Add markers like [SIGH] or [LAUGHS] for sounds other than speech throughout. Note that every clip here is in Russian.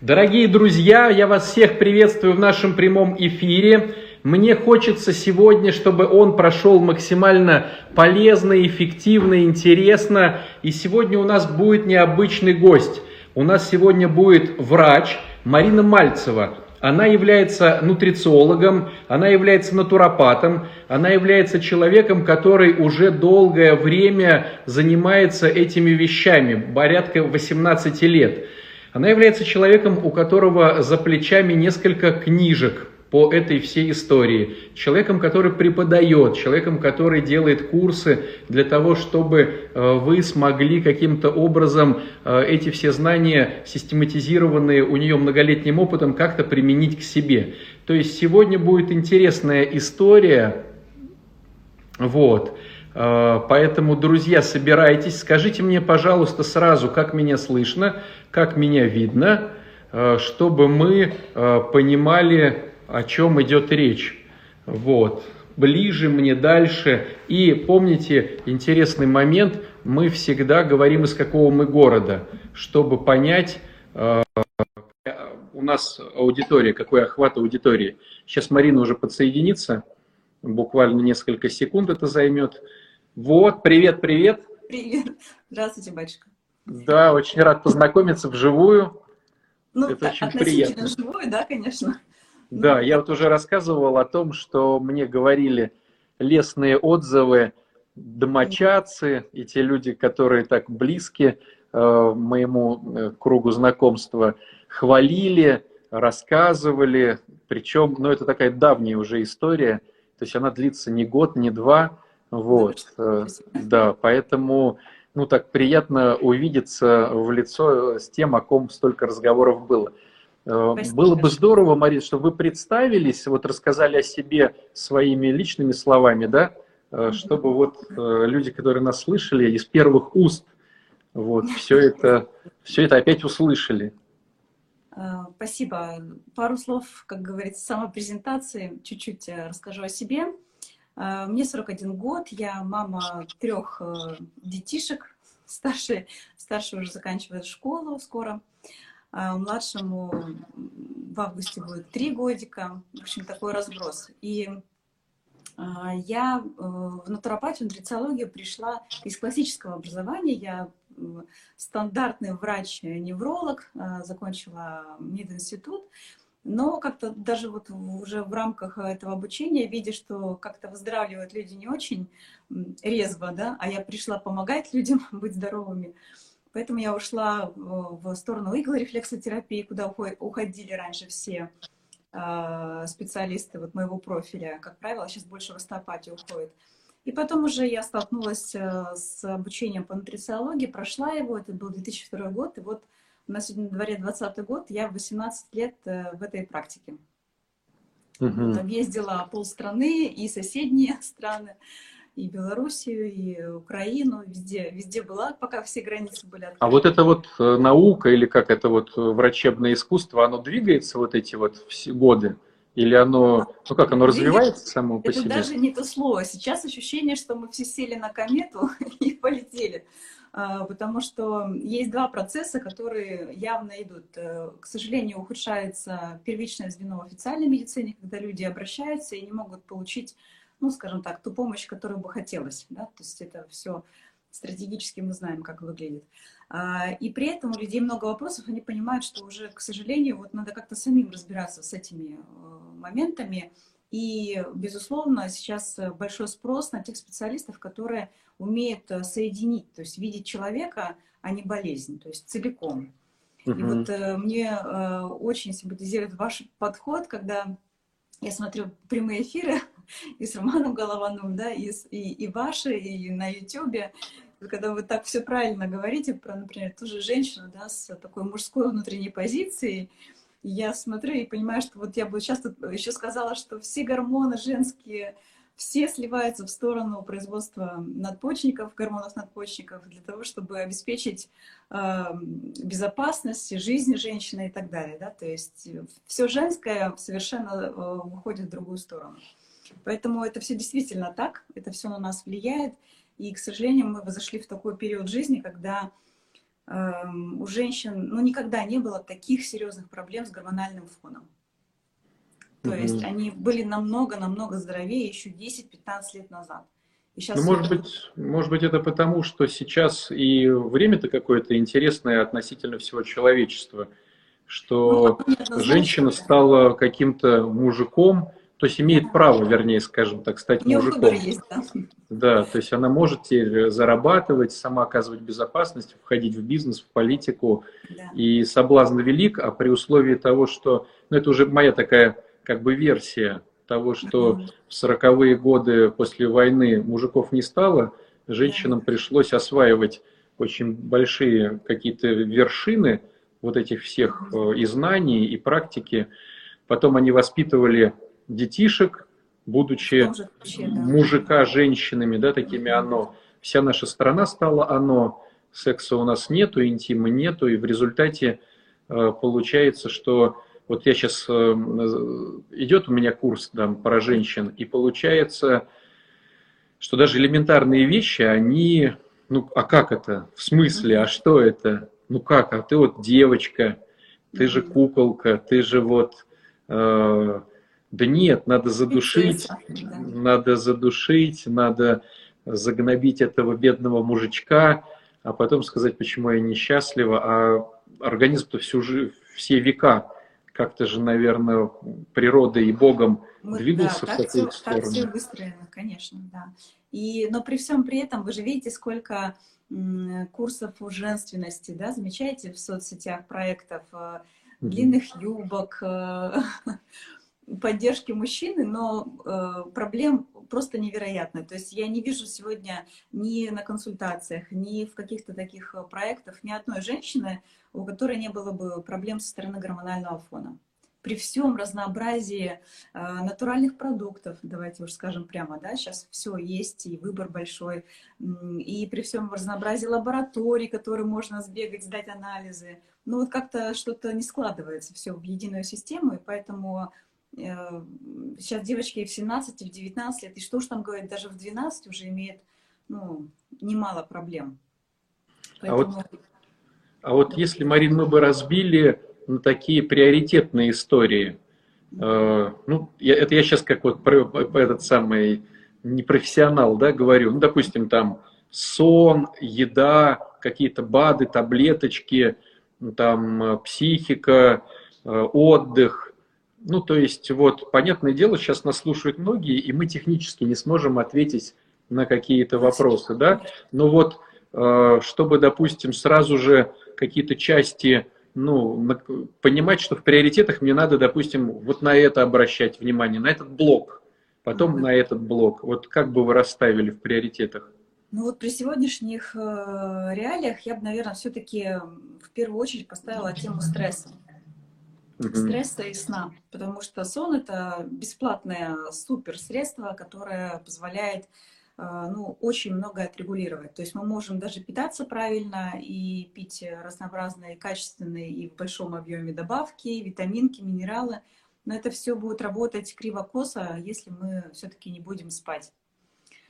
Дорогие друзья, я вас всех приветствую в нашем прямом эфире. Мне хочется сегодня, чтобы он прошел максимально полезно, эффективно, интересно. И сегодня у нас будет необычный гость. У нас сегодня будет врач Марина Мальцева. Она является нутрициологом, она является натуропатом, она является человеком, который уже долгое время занимается этими вещами, порядка 18 лет. Она является человеком, у которого за плечами несколько книжек по этой всей истории. Человеком, который преподает, человеком, который делает курсы для того, чтобы э, вы смогли каким-то образом э, эти все знания, систематизированные у нее многолетним опытом, как-то применить к себе. То есть сегодня будет интересная история. Вот. Э, поэтому, друзья, собирайтесь, скажите мне, пожалуйста, сразу, как меня слышно, как меня видно, чтобы мы понимали, о чем идет речь. Вот. Ближе мне дальше. И помните интересный момент, мы всегда говорим, из какого мы города, чтобы понять, э, у нас аудитория, какой охват аудитории. Сейчас Марина уже подсоединится, буквально несколько секунд это займет. Вот, привет, привет. Привет. Здравствуйте, батюшка. Да, очень рад познакомиться вживую. Ну, это очень приятно. вживую, да, конечно. Да, я вот уже рассказывал о том, что мне говорили лестные отзывы домочадцы и те люди, которые так близки э, моему э, кругу знакомства, хвалили, рассказывали, причем, ну, это такая давняя уже история, то есть она длится не год, не два, вот, э, да, поэтому, ну, так приятно увидеться в лицо с тем, о ком столько разговоров было. Э, Спасибо. Было бы здорово, Мария, чтобы вы представились, вот рассказали о себе своими личными словами, да, э, чтобы вот э, люди, которые нас слышали из первых уст, вот все это, все это опять услышали. Спасибо. Пару слов, как говорится, самопрезентации, чуть-чуть расскажу о себе. Мне 41 год, я мама трех детишек, [LAUGHS] старший, старший уже заканчивает школу скоро. А младшему в августе будет три годика. В общем, такой разброс. И я э, в натуропатию, в нутрициологию пришла из классического образования. Я стандартный врач-невролог, закончила мединститут. Но как-то даже вот уже в рамках этого обучения, видя, что как-то выздоравливают люди не очень резво, да, а я пришла помогать [LAUGHS] людям быть здоровыми, Поэтому я ушла в сторону иглорефлексотерапии, куда уходили раньше все а, специалисты вот моего профиля, как правило, сейчас больше в остеопатию уходит. И потом уже я столкнулась э, с обучением по нутрициологии, прошла его, это был 2002 год, и вот у нас сегодня на дворе 20 год, я 18 лет э, в этой практике. Угу. Там ездила полстраны и соседние [LAUGHS] страны и Белоруссию, и Украину, везде, везде была, пока все границы были открыты. А вот это вот э, наука или как это вот э, врачебное искусство, оно двигается вот эти вот все годы? Или оно, ну как, оно развивается само по это себе? Это даже не то слово. Сейчас ощущение, что мы все сели на комету [LAUGHS] и полетели. А, потому что есть два процесса, которые явно идут. Э, к сожалению, ухудшается первичное звено официальной медицине, когда люди обращаются и не могут получить ну, скажем так, ту помощь, которую бы хотелось. Да? То есть это все стратегически мы знаем, как выглядит. А, и при этом у людей много вопросов, они понимают, что уже, к сожалению, вот надо как-то самим разбираться с этими э, моментами. И, безусловно, сейчас большой спрос на тех специалистов, которые умеют э, соединить, то есть видеть человека, а не болезнь, то есть целиком. Uh-huh. И вот э, мне э, очень симпатизирует ваш подход, когда я смотрю прямые эфиры [LAUGHS] и с Романом Головановым, да, и, и, и ваши, и на Ютубе, когда вы так все правильно говорите про, например, ту же женщину, да, с такой мужской внутренней позицией, я смотрю и понимаю, что вот я бы сейчас еще сказала, что все гормоны женские, все сливаются в сторону производства надпочечников, гормонов надпочечников, для того, чтобы обеспечить э, безопасность, жизнь женщины и так далее. Да? То есть все женское совершенно э, выходит в другую сторону. Поэтому это все действительно так, это все на нас влияет. И, к сожалению, мы зашли в такой период жизни, когда эм, у женщин, ну, никогда не было таких серьезных проблем с гормональным фоном. То mm-hmm. есть они были намного-намного здоровее еще 10-15 лет назад. И сейчас ну, может, быть, может быть, это потому, что сейчас и время-то какое-то интересное относительно всего человечества, что ну, женщина стала каким-то мужиком, то есть имеет право, вернее, скажем так, стать мужиком. Есть, да. да, то есть она может теперь зарабатывать, сама оказывать безопасность, входить в бизнес, в политику. Да. И соблазн велик, а при условии того, что, ну это уже моя такая как бы версия того, что в сороковые годы после войны мужиков не стало, женщинам пришлось осваивать очень большие какие-то вершины вот этих всех э, и знаний, и практики. Потом они воспитывали детишек, будучи да. мужика женщинами, да, такими оно. Вся наша страна стала оно. Секса у нас нету, интима нету, и в результате э, получается, что вот я сейчас э, идет у меня курс там про женщин, и получается, что даже элементарные вещи, они, ну, а как это? В смысле, а что это? Ну как, а ты вот девочка, ты же куколка, ты же вот э, да нет, надо задушить, надо задушить, надо загнобить этого бедного мужичка, а потом сказать, почему я несчастлива, а организм-то всю все века как-то же, наверное, природой и Богом вот, двигался да, в такую все, сторону. Так все выстроено, конечно, да. И, но при всем при этом вы же видите, сколько курсов о женственности, да, замечаете в соцсетях проектов э, длинных юбок, э, [LAUGHS] поддержки мужчины, но э, проблем просто невероятно. То есть я не вижу сегодня ни на консультациях, ни в каких-то таких э, проектах ни одной женщины, у которой не было бы проблем со стороны гормонального фона. При всем разнообразии э, натуральных продуктов, давайте уж скажем прямо, да, сейчас все есть, и выбор большой, и при всем разнообразии лабораторий, которые можно сбегать, сдать анализы, ну вот как-то что-то не складывается все в единую систему, и поэтому сейчас девочки в 17, в 19 лет, и что уж там говорить, даже в 12 уже имеет ну, немало проблем. Поэтому... А вот, а вот если, Марин, мы бы разбили на такие приоритетные истории, э, ну, я, это я сейчас как вот про, этот самый непрофессионал, да, говорю, ну, допустим, там сон, еда, какие-то БАДы, таблеточки, там э, психика, э, отдых, ну, то есть, вот, понятное дело, сейчас нас слушают многие, и мы технически не сможем ответить на какие-то вопросы, да, но вот, э, чтобы, допустим, сразу же какие-то части, ну, понимать, что в приоритетах мне надо, допустим, вот на это обращать внимание, на этот блок, потом mm-hmm. на этот блок. Вот как бы вы расставили в приоритетах? Ну вот при сегодняшних э, реалиях я бы, наверное, все-таки в первую очередь поставила тему стресса стресса и сна, потому что сон это бесплатное супер средство, которое позволяет э, ну, очень многое отрегулировать. То есть мы можем даже питаться правильно и пить разнообразные, качественные и в большом объеме добавки, витаминки, минералы. Но это все будет работать криво-косо, если мы все-таки не будем спать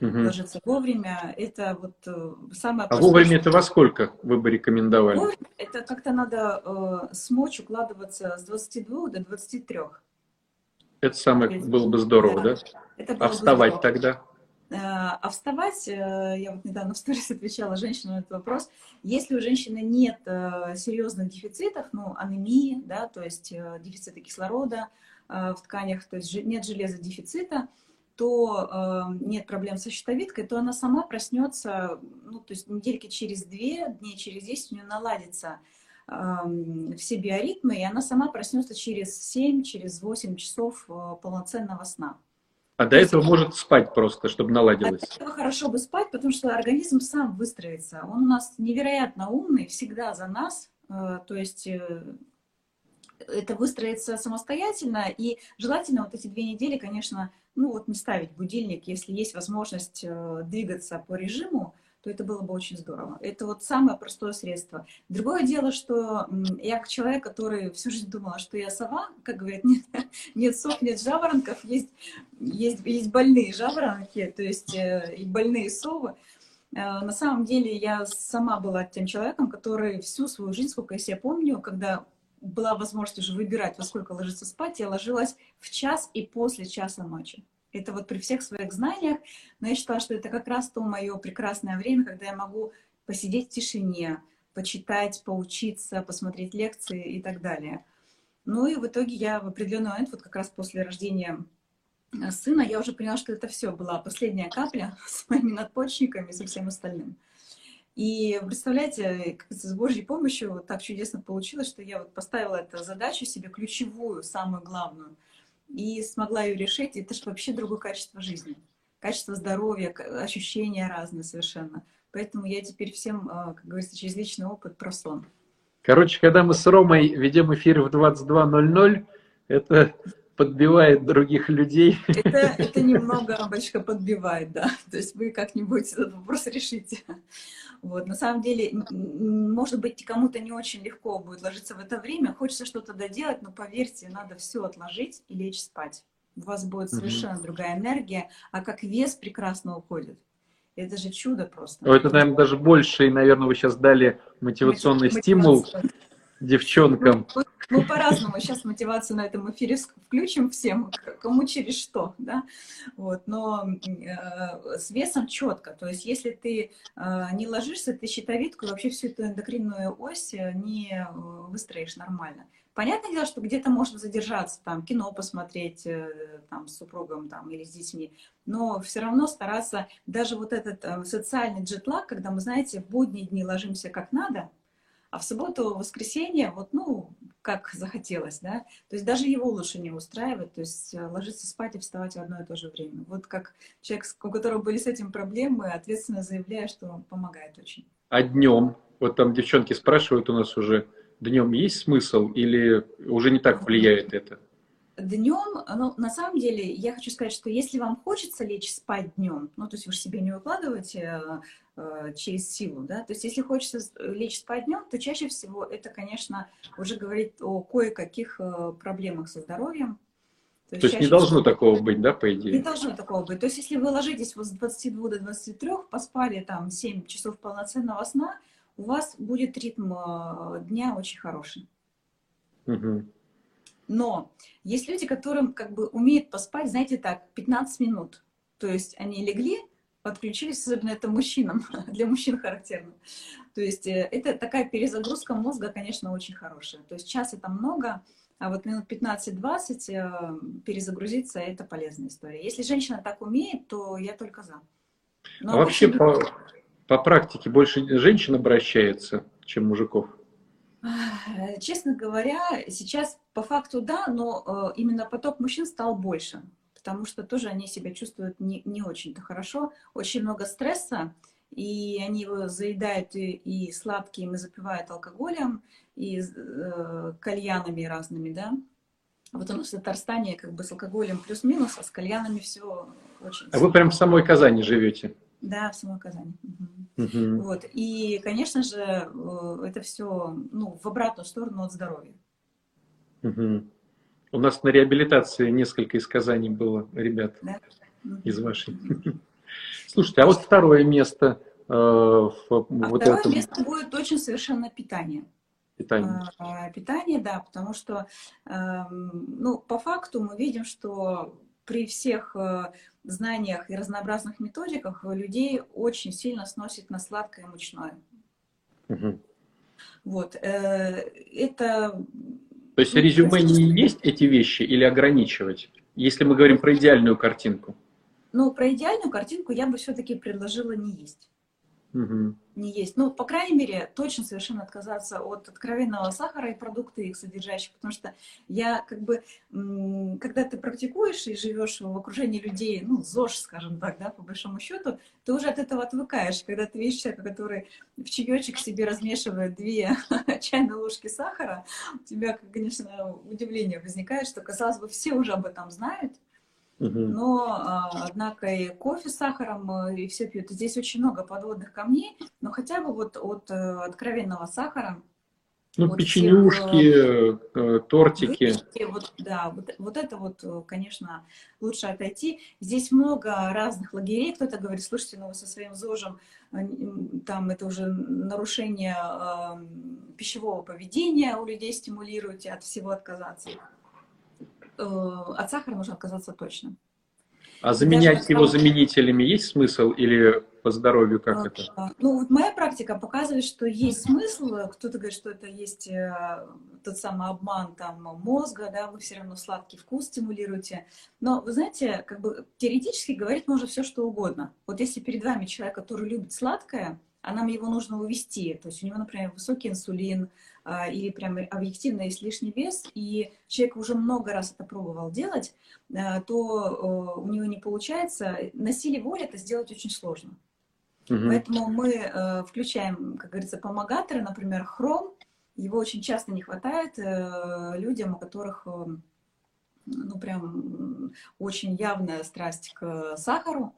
угу. ложиться вовремя. Это вот э, самое А вовремя это во сколько вы бы рекомендовали? Вовремя это как-то надо э, смочь укладываться с 22 до 23. Это самое было бы здорово, да? да? Это а вставать здорово. тогда? Э, а вставать, э, я вот недавно в сторис [LAUGHS] отвечала женщине на этот вопрос, если у женщины нет серьезных дефицитов, ну, анемии, да, то есть дефицита кислорода в тканях, то есть нет железодефицита, то э, нет проблем со щитовидкой, то она сама проснется, ну, то есть недельки через две, дней через 10 у нее наладится э, все биоритмы, и она сама проснется через 7, через 8 часов э, полноценного сна. А до этого может спать просто, чтобы наладилось. До этого хорошо бы спать, потому что организм сам выстроится. Он у нас невероятно умный, всегда за нас. Э, то есть э, это выстроится самостоятельно, и желательно вот эти две недели, конечно, ну вот не ставить будильник, если есть возможность э, двигаться по режиму, то это было бы очень здорово. Это вот самое простое средство. Другое дело, что я как человек, который всю жизнь думала, что я сова, как говорят, [LAUGHS] нет, нет сов, нет жаворонков, есть, есть, есть больные жаворонки, то есть э, и больные совы. на самом деле я сама была тем человеком, который всю свою жизнь, сколько я себя помню, когда была возможность уже выбирать, во сколько ложиться спать, я ложилась в час и после часа ночи. Это вот при всех своих знаниях, но я считала, что это как раз то мое прекрасное время, когда я могу посидеть в тишине, почитать, поучиться, посмотреть лекции и так далее. Ну и в итоге я в определенный момент, вот как раз после рождения э, сына, я уже поняла, что это все была последняя капля [LAUGHS] с моими надпочечниками и со всем остальным. И представляете, как с Божьей помощью вот так чудесно получилось, что я вот поставила эту задачу себе ключевую, самую главную, и смогла ее решить. Это же вообще другое качество жизни. Качество здоровья, ощущения разные совершенно. Поэтому я теперь всем, а, как говорится, через личный опыт про сон. Короче, когда мы с Ромой ведем эфир в 22.00, это подбивает других людей. Это, это [LAUGHS] немного, Ромочка, подбивает, да. То есть вы как-нибудь этот вопрос решите. Вот. На самом деле, может быть, кому-то не очень легко будет ложиться в это время. Хочется что-то доделать, но поверьте, надо все отложить и лечь спать. У вас будет совершенно mm-hmm. другая энергия, а как вес прекрасно уходит. Это же чудо просто. Это, наверное, даже больше, и, наверное, вы сейчас дали мотивационный стимул девчонкам. Ну, мы по-разному сейчас мотивацию на этом эфире включим всем, кому через что, да, вот, но э, с весом четко, то есть если ты э, не ложишься, ты щитовидку, вообще всю эту эндокринную ось э, не э, выстроишь нормально. Понятное дело, что где-то можно задержаться, там, кино посмотреть, э, там, с супругом, там, или с детьми, но все равно стараться, даже вот этот э, социальный джетлаг, когда мы, знаете, в будние дни ложимся как надо, а в субботу, воскресенье, вот, ну, как захотелось, да, то есть даже его лучше не устраивать, то есть э, ложиться спать и вставать в одно и то же время. Вот как человек, у которого были с этим проблемы, ответственно заявляю, что помогает очень. А днем? Вот там девчонки спрашивают у нас уже, днем есть смысл или уже не так влияет это? Днем, ну, на самом деле, я хочу сказать, что если вам хочется лечь спать днем, ну, то есть вы же себе не выкладываете э, э, через силу, да, то есть если хочется лечь спать днем, то чаще всего это, конечно, уже говорит о кое-каких э, проблемах со здоровьем. То есть, то есть не должно всего, такого быть, да, по идее? Не должно такого быть. То есть если вы ложитесь вот с 22 до 23, поспали там 7 часов полноценного сна, у вас будет ритм э, дня очень хороший. Угу. Но есть люди, которым как бы умеют поспать, знаете, так, 15 минут. То есть они легли, подключились, особенно это мужчинам, [LAUGHS] для мужчин характерно. То есть э, это такая перезагрузка мозга, конечно, очень хорошая. То есть час это много, а вот минут 15-20 э, перезагрузиться – это полезная история. Если женщина так умеет, то я только за. Но а вообще по, по практике больше женщин обращается, чем мужиков? Честно говоря, сейчас по факту да, но э, именно поток мужчин стал больше, потому что тоже они себя чувствуют не, не очень-то хорошо, очень много стресса, и они его заедают и, и сладким, и запивают алкоголем, и э, кальянами разными, да. Вот у нас в Татарстане как бы с алкоголем плюс-минус, а с кальянами все очень... А вы прям в самой Казани живете? Да, в самой Казани. Угу. Угу. Вот. И, конечно же, э, это все ну, в обратную сторону от здоровья. Угу. У нас на реабилитации несколько из Казани было ребят да? из вашей. Слушайте, а вот второе место э, в а вот второе этом... место будет очень совершенно питание. Питание. А, питание, да, потому что, эм, ну, по факту мы видим, что при всех э, знаниях и разнообразных методиках людей очень сильно сносит на сладкое и мучное. Угу. Вот. Э, это... То есть резюме не есть эти вещи или ограничивать, если мы говорим про идеальную картинку? Ну, про идеальную картинку я бы все-таки предложила не есть не есть. Ну, по крайней мере, точно совершенно отказаться от откровенного сахара и продукты их содержащих, потому что я как бы, когда ты практикуешь и живешь в окружении людей, ну, ЗОЖ, скажем так, да, по большому счету, ты уже от этого отвыкаешь, когда ты видишь человека, который в чаечек себе размешивает две [LAUGHS] чайные ложки сахара, у тебя, конечно, удивление возникает, что, казалось бы, все уже об этом знают, но, а, однако, и кофе с сахаром, э, и все пьют. Здесь очень много подводных камней, но хотя бы вот от э, откровенного сахара Ну, вот печенюшки, всех, э, тортики. Выпечки, вот, да, вот, вот это вот, конечно, лучше отойти. Здесь много разных лагерей. Кто-то говорит, слушайте, ну вы со своим ЗОЖем, там это уже нарушение э, пищевого поведения у людей стимулируете, от всего отказаться. Э, от сахара нужно отказаться точно. А заменять его заменителями есть смысл или по здоровью как а, это? Ну, вот моя практика показывает, что есть смысл. Кто-то говорит, что это есть э, тот самый обман там мозга, да, вы все равно сладкий вкус стимулируете. Но, вы знаете, как бы теоретически говорить можно все, что угодно. Вот если перед вами человек, который любит сладкое, а нам его нужно увести, то есть у него, например, высокий инсулин, а, или прям объективно есть лишний вес, и человек уже много раз это пробовал делать, а, то у него не получается. На силе воли это сделать очень сложно. Угу. Поэтому мы э, включаем, как говорится, помогаторы, например, хром. Его очень часто не хватает э, людям, у которых э, ну, прям очень явная страсть к сахару.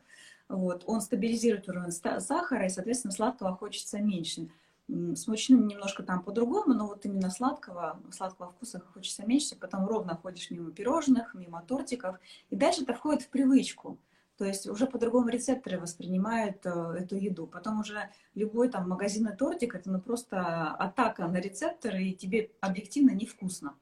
Вот. Он стабилизирует уровень сахара, и, соответственно, сладкого хочется меньше. С мучным немножко там по-другому, но вот именно сладкого, сладкого вкуса хочется меньше, потом ровно ходишь мимо пирожных, мимо тортиков, и дальше это входит в привычку. То есть уже по-другому рецепторы воспринимают э, эту еду. Потом уже любой там магазинный тортик, это ну просто атака на рецепторы, и тебе объективно невкусно.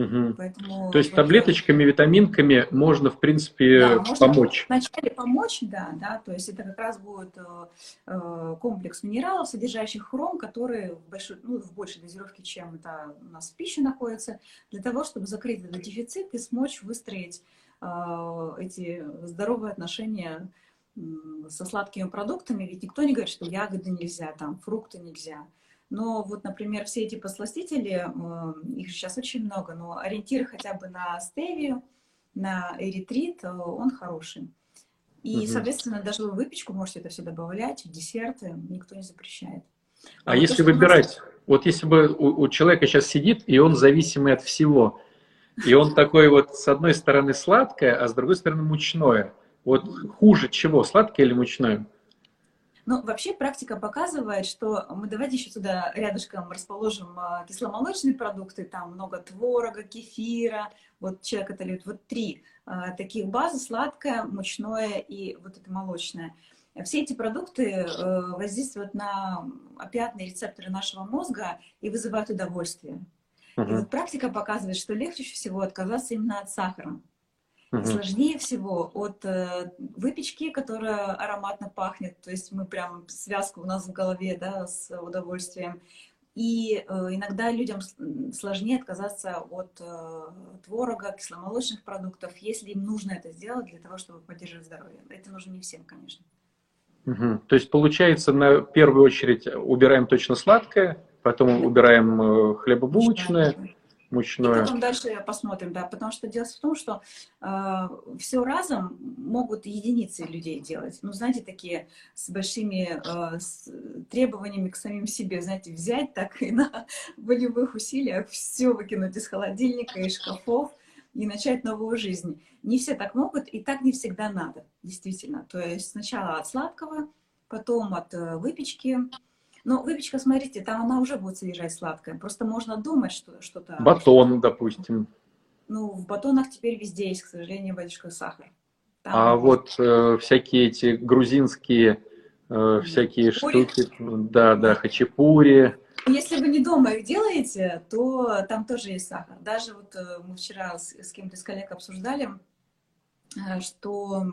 Угу. Поэтому, То есть таблеточками, витаминками можно, в принципе, да, можно помочь. Вначале помочь, да, да, то есть это как раз будет э, э, комплекс минералов, содержащих хром, которые в, большой, ну, в большей дозировке, чем это у нас в пище находится, для того, чтобы закрыть этот дефицит и смочь выстроить э, эти здоровые отношения со сладкими продуктами. Ведь никто не говорит, что ягоды нельзя, там, фрукты нельзя. Но вот, например, все эти посластители, их сейчас очень много, но ориентир хотя бы на стевию, на эритрит, он хороший. И, угу. соответственно, даже вы выпечку можете это все добавлять, в десерты, никто не запрещает. А, а вот если то, выбирать, может... вот если бы у, у человека сейчас сидит, и он зависимый от всего, и он такой вот с одной стороны сладкое, а с другой стороны мучное, вот хуже чего, сладкое или мучное? Ну, вообще практика показывает, что мы давайте еще сюда рядышком расположим а, кисломолочные продукты, там много творога, кефира, вот человек это любит, вот три а, таких базы, сладкое, мучное и вот это молочное. Все эти продукты э, воздействуют на опиатные рецепторы нашего мозга и вызывают удовольствие. Uh-huh. И вот практика показывает, что легче всего отказаться именно от сахара. Угу. Сложнее всего от э, выпечки, которая ароматно пахнет, то есть мы прям связка у нас в голове, да, с удовольствием. И э, иногда людям сложнее отказаться от э, творога, кисломолочных продуктов, если им нужно это сделать для того, чтобы поддерживать здоровье. Это нужно не всем, конечно. Угу. То есть получается, на первую очередь убираем точно сладкое, потом убираем э, хлебобулочное, мучное. И потом дальше посмотрим, да, потому что дело в том, что э, все разом могут единицы людей делать. Ну, знаете, такие с большими э, с требованиями к самим себе, знаете, взять так и на [LAUGHS] волевых усилиях все выкинуть из холодильника, из шкафов и начать новую жизнь. Не все так могут, и так не всегда надо, действительно. То есть сначала от сладкого, потом от э, выпечки, но выпечка, смотрите, там она уже будет содержать сладкое. Просто можно думать, что что-то... Батон, допустим. Ну, в батонах теперь везде есть, к сожалению, батюшка сахар. Там а вот э, всякие эти грузинские э, всякие Пури. штуки, да, да, хачапури. Если вы не дома их делаете, то там тоже есть сахар. Даже вот э, мы вчера с, с кем-то из коллег обсуждали, что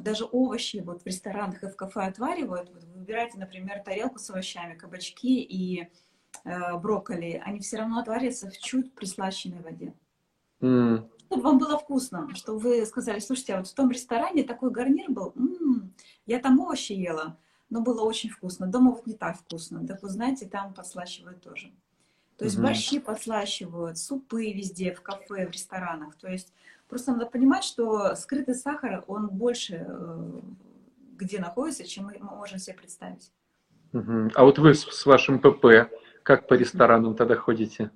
даже овощи вот в ресторанах и в кафе отваривают. Вот вы выбираете, например, тарелку с овощами, кабачки и э, брокколи, они все равно отвариваются в чуть прислащенной воде. Mm. Чтобы вам было вкусно, что вы сказали, слушайте, а вот в том ресторане такой гарнир был, м-м, я там овощи ела, но было очень вкусно. Дома вот не так вкусно. Так вы знаете, там подслащивают тоже. То есть mm-hmm. борщи подслащивают, супы везде, в кафе, в ресторанах. То есть Просто надо понимать, что скрытый сахар, он больше э, где находится, чем мы можем себе представить. А вот вы с вашим ПП как по ресторанам тогда ходите?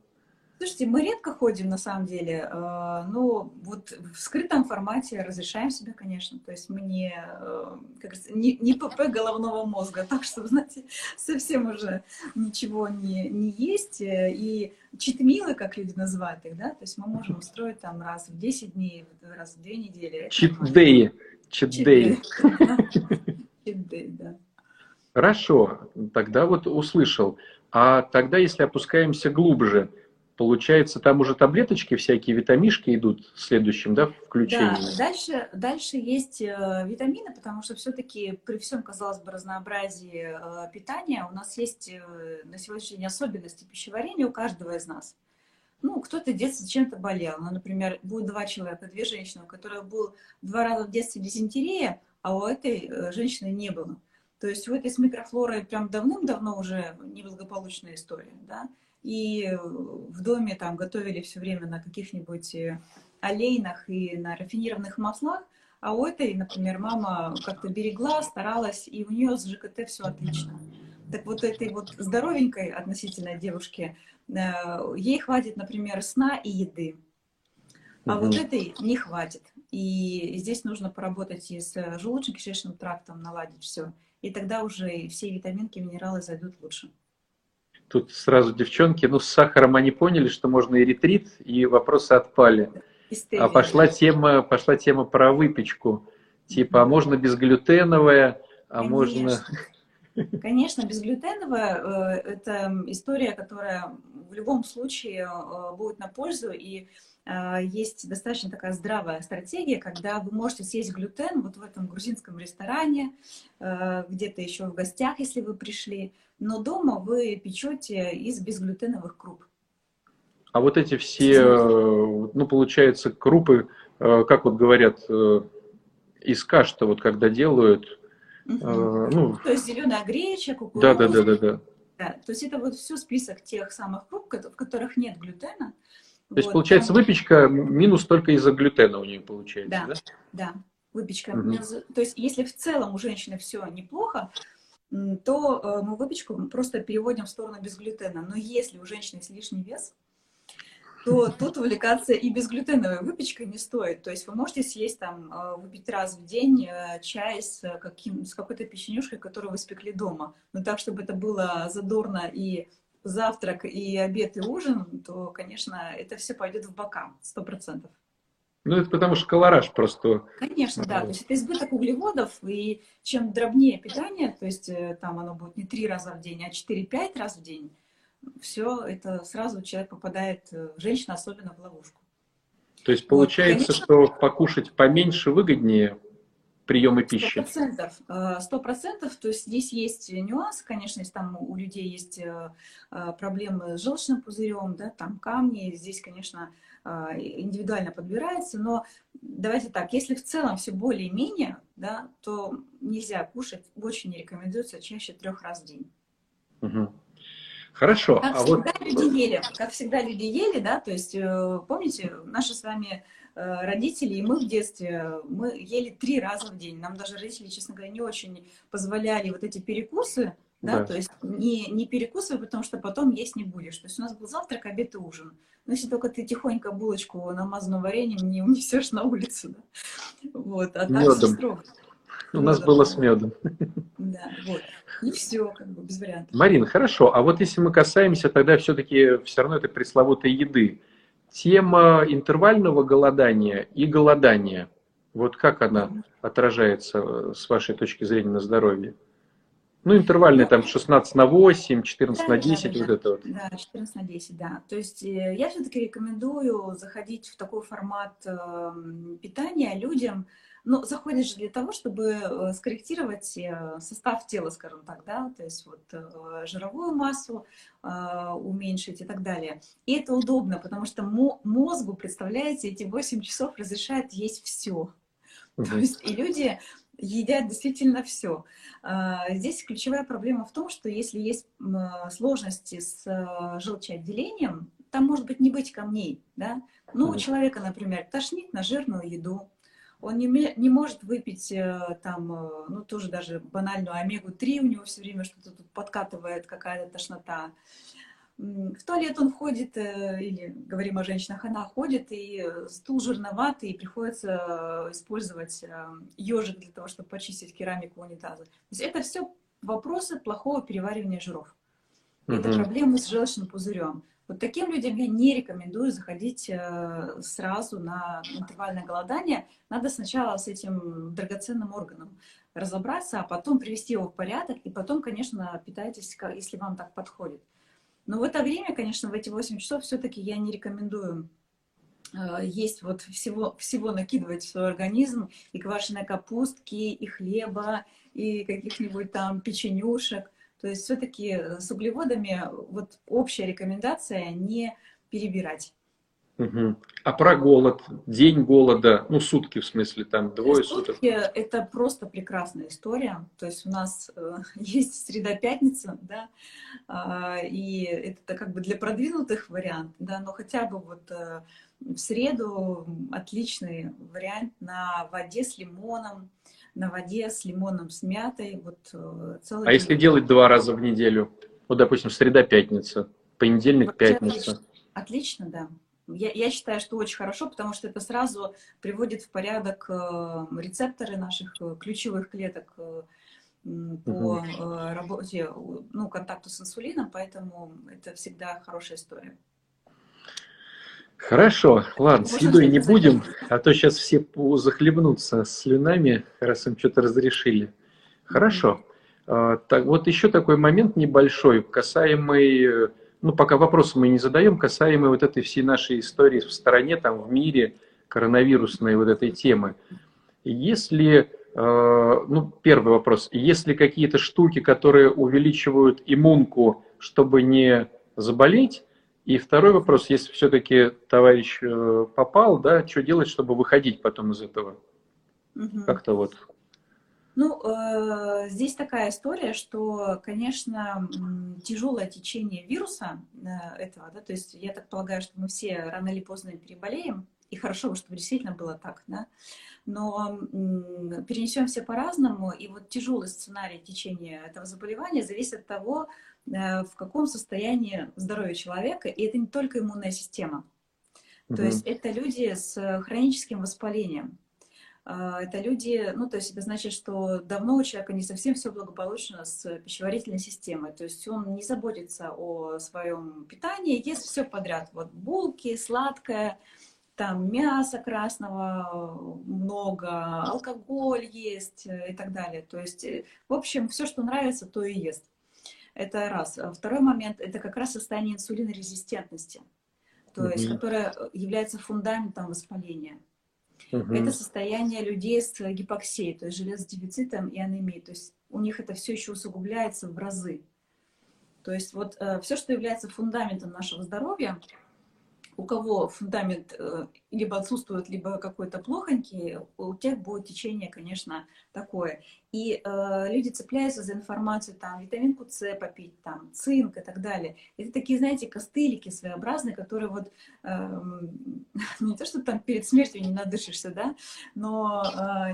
Слушайте, мы редко ходим, на самом деле, э, но вот в скрытом формате разрешаем себе, конечно. То есть мы не, э, как не, не ПП головного мозга, так что, [LAUGHS] знаете, совсем уже ничего не, не есть. И читмилы, как люди называют их, да, то есть мы можем устроить там раз в 10 дней, раз в 2 недели. Читдеи. Читдеи. [LAUGHS] Читдей, да. Хорошо, тогда вот услышал. А тогда, если опускаемся глубже, Получается, там уже таблеточки, всякие витамишки идут в следующем, да, включении? Да, дальше, дальше есть э, витамины, потому что все-таки при всем, казалось бы, разнообразии э, питания у нас есть э, на сегодняшний день особенности пищеварения у каждого из нас. Ну, кто-то в детстве чем-то болел. Ну, например, будет два человека, две женщины, у которых был два раза в детстве дизентерия, а у этой женщины не было. То есть у этой с микрофлорой прям давным-давно уже неблагополучная история, да и в доме там готовили все время на каких-нибудь э, олейнах и на рафинированных маслах, а у этой, например, мама как-то берегла, старалась, и у нее с ЖКТ все отлично. Так вот этой вот здоровенькой относительно девушке, э, ей хватит, например, сна и еды. А угу. вот этой не хватит. И здесь нужно поработать и с желудочно-кишечным трактом, наладить все. И тогда уже все витаминки, минералы зайдут лучше. Тут сразу девчонки, ну, с сахаром они поняли, что можно и ретрит, и вопросы отпали. А пошла тема, пошла тема про выпечку. Типа, а можно безглютеновая, а Конечно. можно... Конечно, безглютеновая э, – это история, которая в любом случае э, будет на пользу, и э, есть достаточно такая здравая стратегия, когда вы можете съесть глютен вот в этом грузинском ресторане, где-то еще в гостях, если вы пришли, но дома вы печете из безглютеновых круп. А вот эти все, э, ну, получается, крупы, э, как вот говорят, э, из каш-то вот когда делают, угу. ну... То есть зеленая греча, кукуруза. Да, да, да, да, да. Да, то есть это вот все список тех самых круп, в которых нет глютена. То есть, получается, там... выпечка минус только из-за глютена у нее получается, да? Да, да выпечка. Угу. То есть, если в целом у женщины все неплохо, то э, мы выпечку просто переводим в сторону безглютена. Но если у женщины есть лишний вес, то [LAUGHS] тут увлекаться и безглютеновой выпечкой не стоит. То есть вы можете съесть там, э, выпить раз в день э, чай с, каким, с какой-то печенюшкой, которую вы спекли дома. Но так, чтобы это было задорно и завтрак, и обед, и ужин, то, конечно, это все пойдет в бока, сто процентов. Ну, это потому что колораж просто... Конечно, да. То есть это избыток углеводов, и чем дробнее питание, то есть э, там оно будет не три раза в день, а 4-5 раз в день, все это сразу человек попадает, э, женщина особенно в ловушку. То есть получается, вот, конечно, что покушать поменьше выгоднее приемы пищи? Сто процентов. Э, сто процентов. То есть здесь есть нюансы, конечно, если там у людей есть проблемы с желчным пузырем, да, там камни, здесь, конечно, индивидуально подбирается, но давайте так, если в целом все более-менее, да, то нельзя кушать, очень не рекомендуется чаще трех раз в день. Угу. Хорошо. Как а всегда вот... люди ели, как всегда люди ели, да, то есть э, помните, наши с вами э, родители и мы в детстве, мы ели три раза в день. Нам даже родители, честно говоря, не очень позволяли вот эти перекусы, да, да. то есть не, не перекусывай, потому что потом есть не будешь. То есть у нас был завтрак, обед и ужин. Но если только ты тихонько булочку, намазанную вареньем, не унесешь на улицу, да. Вот, а так все строго. У нас было с медом. Да, вот. И все, как бы, без вариантов. Марина, хорошо. А вот если мы касаемся тогда все-таки все равно этой пресловутой еды, тема интервального голодания и голодания, вот как она отражается э, с вашей точки зрения на здоровье? Ну, интервальные там 16 на 8, 14 да, на 10, да, вот да, это вот. Да, 14 на 10, да. То есть э, я все-таки рекомендую заходить в такой формат э, питания людям, ну, заходишь для того, чтобы э, скорректировать э, состав тела, скажем так, да, то есть вот жировую массу уменьшить и так далее. И это удобно, потому что мозгу, представляете, эти 8 часов разрешает есть все. [LAUGHS] То есть и люди едят действительно все. А, здесь ключевая проблема в том, что если есть сложности с э, желчеотделением, там может быть не быть камней, да? Ну, у человека, например, тошнит на жирную еду, он не, не может выпить э, там, ну, тоже даже банальную омегу-3, у него все время что-то тут подкатывает, какая-то тошнота. В туалет он ходит, э, или говорим о женщинах, она ходит, и стул жирноватый, и приходится использовать ежик для того, чтобы почистить керамику унитаза. То есть это все вопросы плохого переваривания жиров. Угу. Это проблемы с желчным пузырем. Вот таким людям я не рекомендую заходить э, сразу на интервальное голодание. Надо сначала с этим драгоценным органом разобраться, а потом привести его в порядок, и потом, конечно, питайтесь, если вам так подходит. Но в это время, конечно, в эти 8 часов все-таки я не рекомендую э, есть вот всего, всего накидывать в свой организм, и квашеной капустки, и хлеба, и каких-нибудь там печенюшек – то есть все-таки с углеводами вот общая рекомендация не перебирать. Угу. А про голод, день голода, ну сутки в смысле, там двое суток. Это просто прекрасная история. То есть у нас э, [LAUGHS] есть среда-пятница, да, э, и это как бы для продвинутых вариант, да, но хотя бы вот э, в среду отличный вариант на воде с лимоном, на воде с лимоном с мятой. Вот, э, целый а день. если делать два раза в неделю? Вот, допустим, среда-пятница, понедельник-пятница. Отлично, да. Я, я считаю, что очень хорошо, потому что это сразу приводит в порядок э, рецепторы наших э, ключевых клеток по угу. работе, ну, контакту с инсулином, поэтому это всегда хорошая история. Хорошо, ладно, с едой не будем, а то сейчас все захлебнутся слюнами, раз им что-то разрешили. Хорошо. А, так, вот еще такой момент небольшой, касаемый, ну пока вопросы мы не задаем, касаемый вот этой всей нашей истории в стороне, там в мире, коронавирусной вот этой темы. Если, а, ну первый вопрос, есть ли какие-то штуки, которые увеличивают иммунку, чтобы не заболеть, и второй вопрос, если все-таки товарищ э, попал, да, что делать, чтобы выходить потом из этого? Угу. Как-то вот. Ну, э, здесь такая история, что, конечно, тяжелое течение вируса э, этого, да, то есть я так полагаю, что мы все рано или поздно переболеем, и хорошо бы, чтобы действительно было так, да, но э, перенесем все по-разному, и вот тяжелый сценарий течения этого заболевания зависит от того, Э, в каком состоянии здоровья человека, и это не только иммунная система. То есть это люди с хроническим воспалением. Э, это люди, ну, то есть это значит, что давно у человека не совсем все благополучно с пищеварительной системой. То есть он не заботится о своем питании, ест все подряд. Вот булки, сладкое, там мясо красного много, алкоголь есть э, и так далее. То есть, в общем, все, что нравится, то и ест. Это раз. А второй момент – это как раз состояние инсулинорезистентности, то есть, которое является фундаментом воспаления. Угу. Это состояние людей с гипоксией, то есть железодефицитом и анемией. То есть у них это все еще усугубляется в разы. То есть вот э, все, что является фундаментом нашего здоровья, у кого фундамент э, либо отсутствует, либо какой-то плохонький, у тех будет течение, конечно, такое. И э, люди цепляются за информацию, там, витаминку С попить, там, цинк и так далее. Это такие, знаете, костылики своеобразные, которые вот, э, [LAUGHS] не то, что там перед смертью не надышишься, да, но э,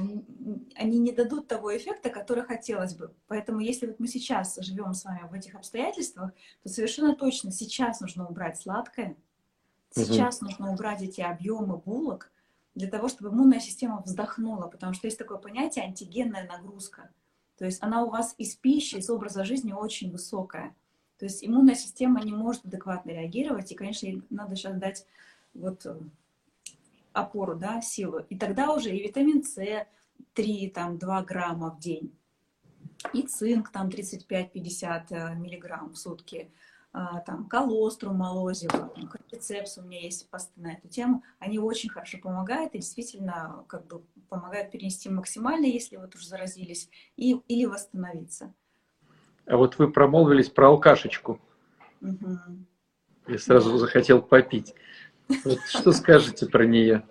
они не дадут того эффекта, который хотелось бы. Поэтому если вот мы сейчас живем с вами в этих обстоятельствах, то совершенно точно сейчас нужно убрать сладкое, Сейчас угу. нужно убрать эти объемы булок для того, чтобы иммунная система вздохнула, потому что есть такое понятие антигенная нагрузка. То есть она у вас из пищи, из образа жизни очень высокая. То есть иммунная система не может адекватно реагировать, и, конечно, ей надо сейчас дать вот э, опору, да, силу. И тогда уже и витамин С 3, там, 2 грамма в день, и цинк там 35-50 э, миллиграмм в сутки, там, колострум, молозиво, кордицепс у меня есть посты на эту тему, они очень хорошо помогают и действительно как бы помогают перенести максимально, если вот уже заразились, и, или восстановиться. А вот вы промолвились про алкашечку. Угу. Я сразу захотел попить. Вот что скажете про нее?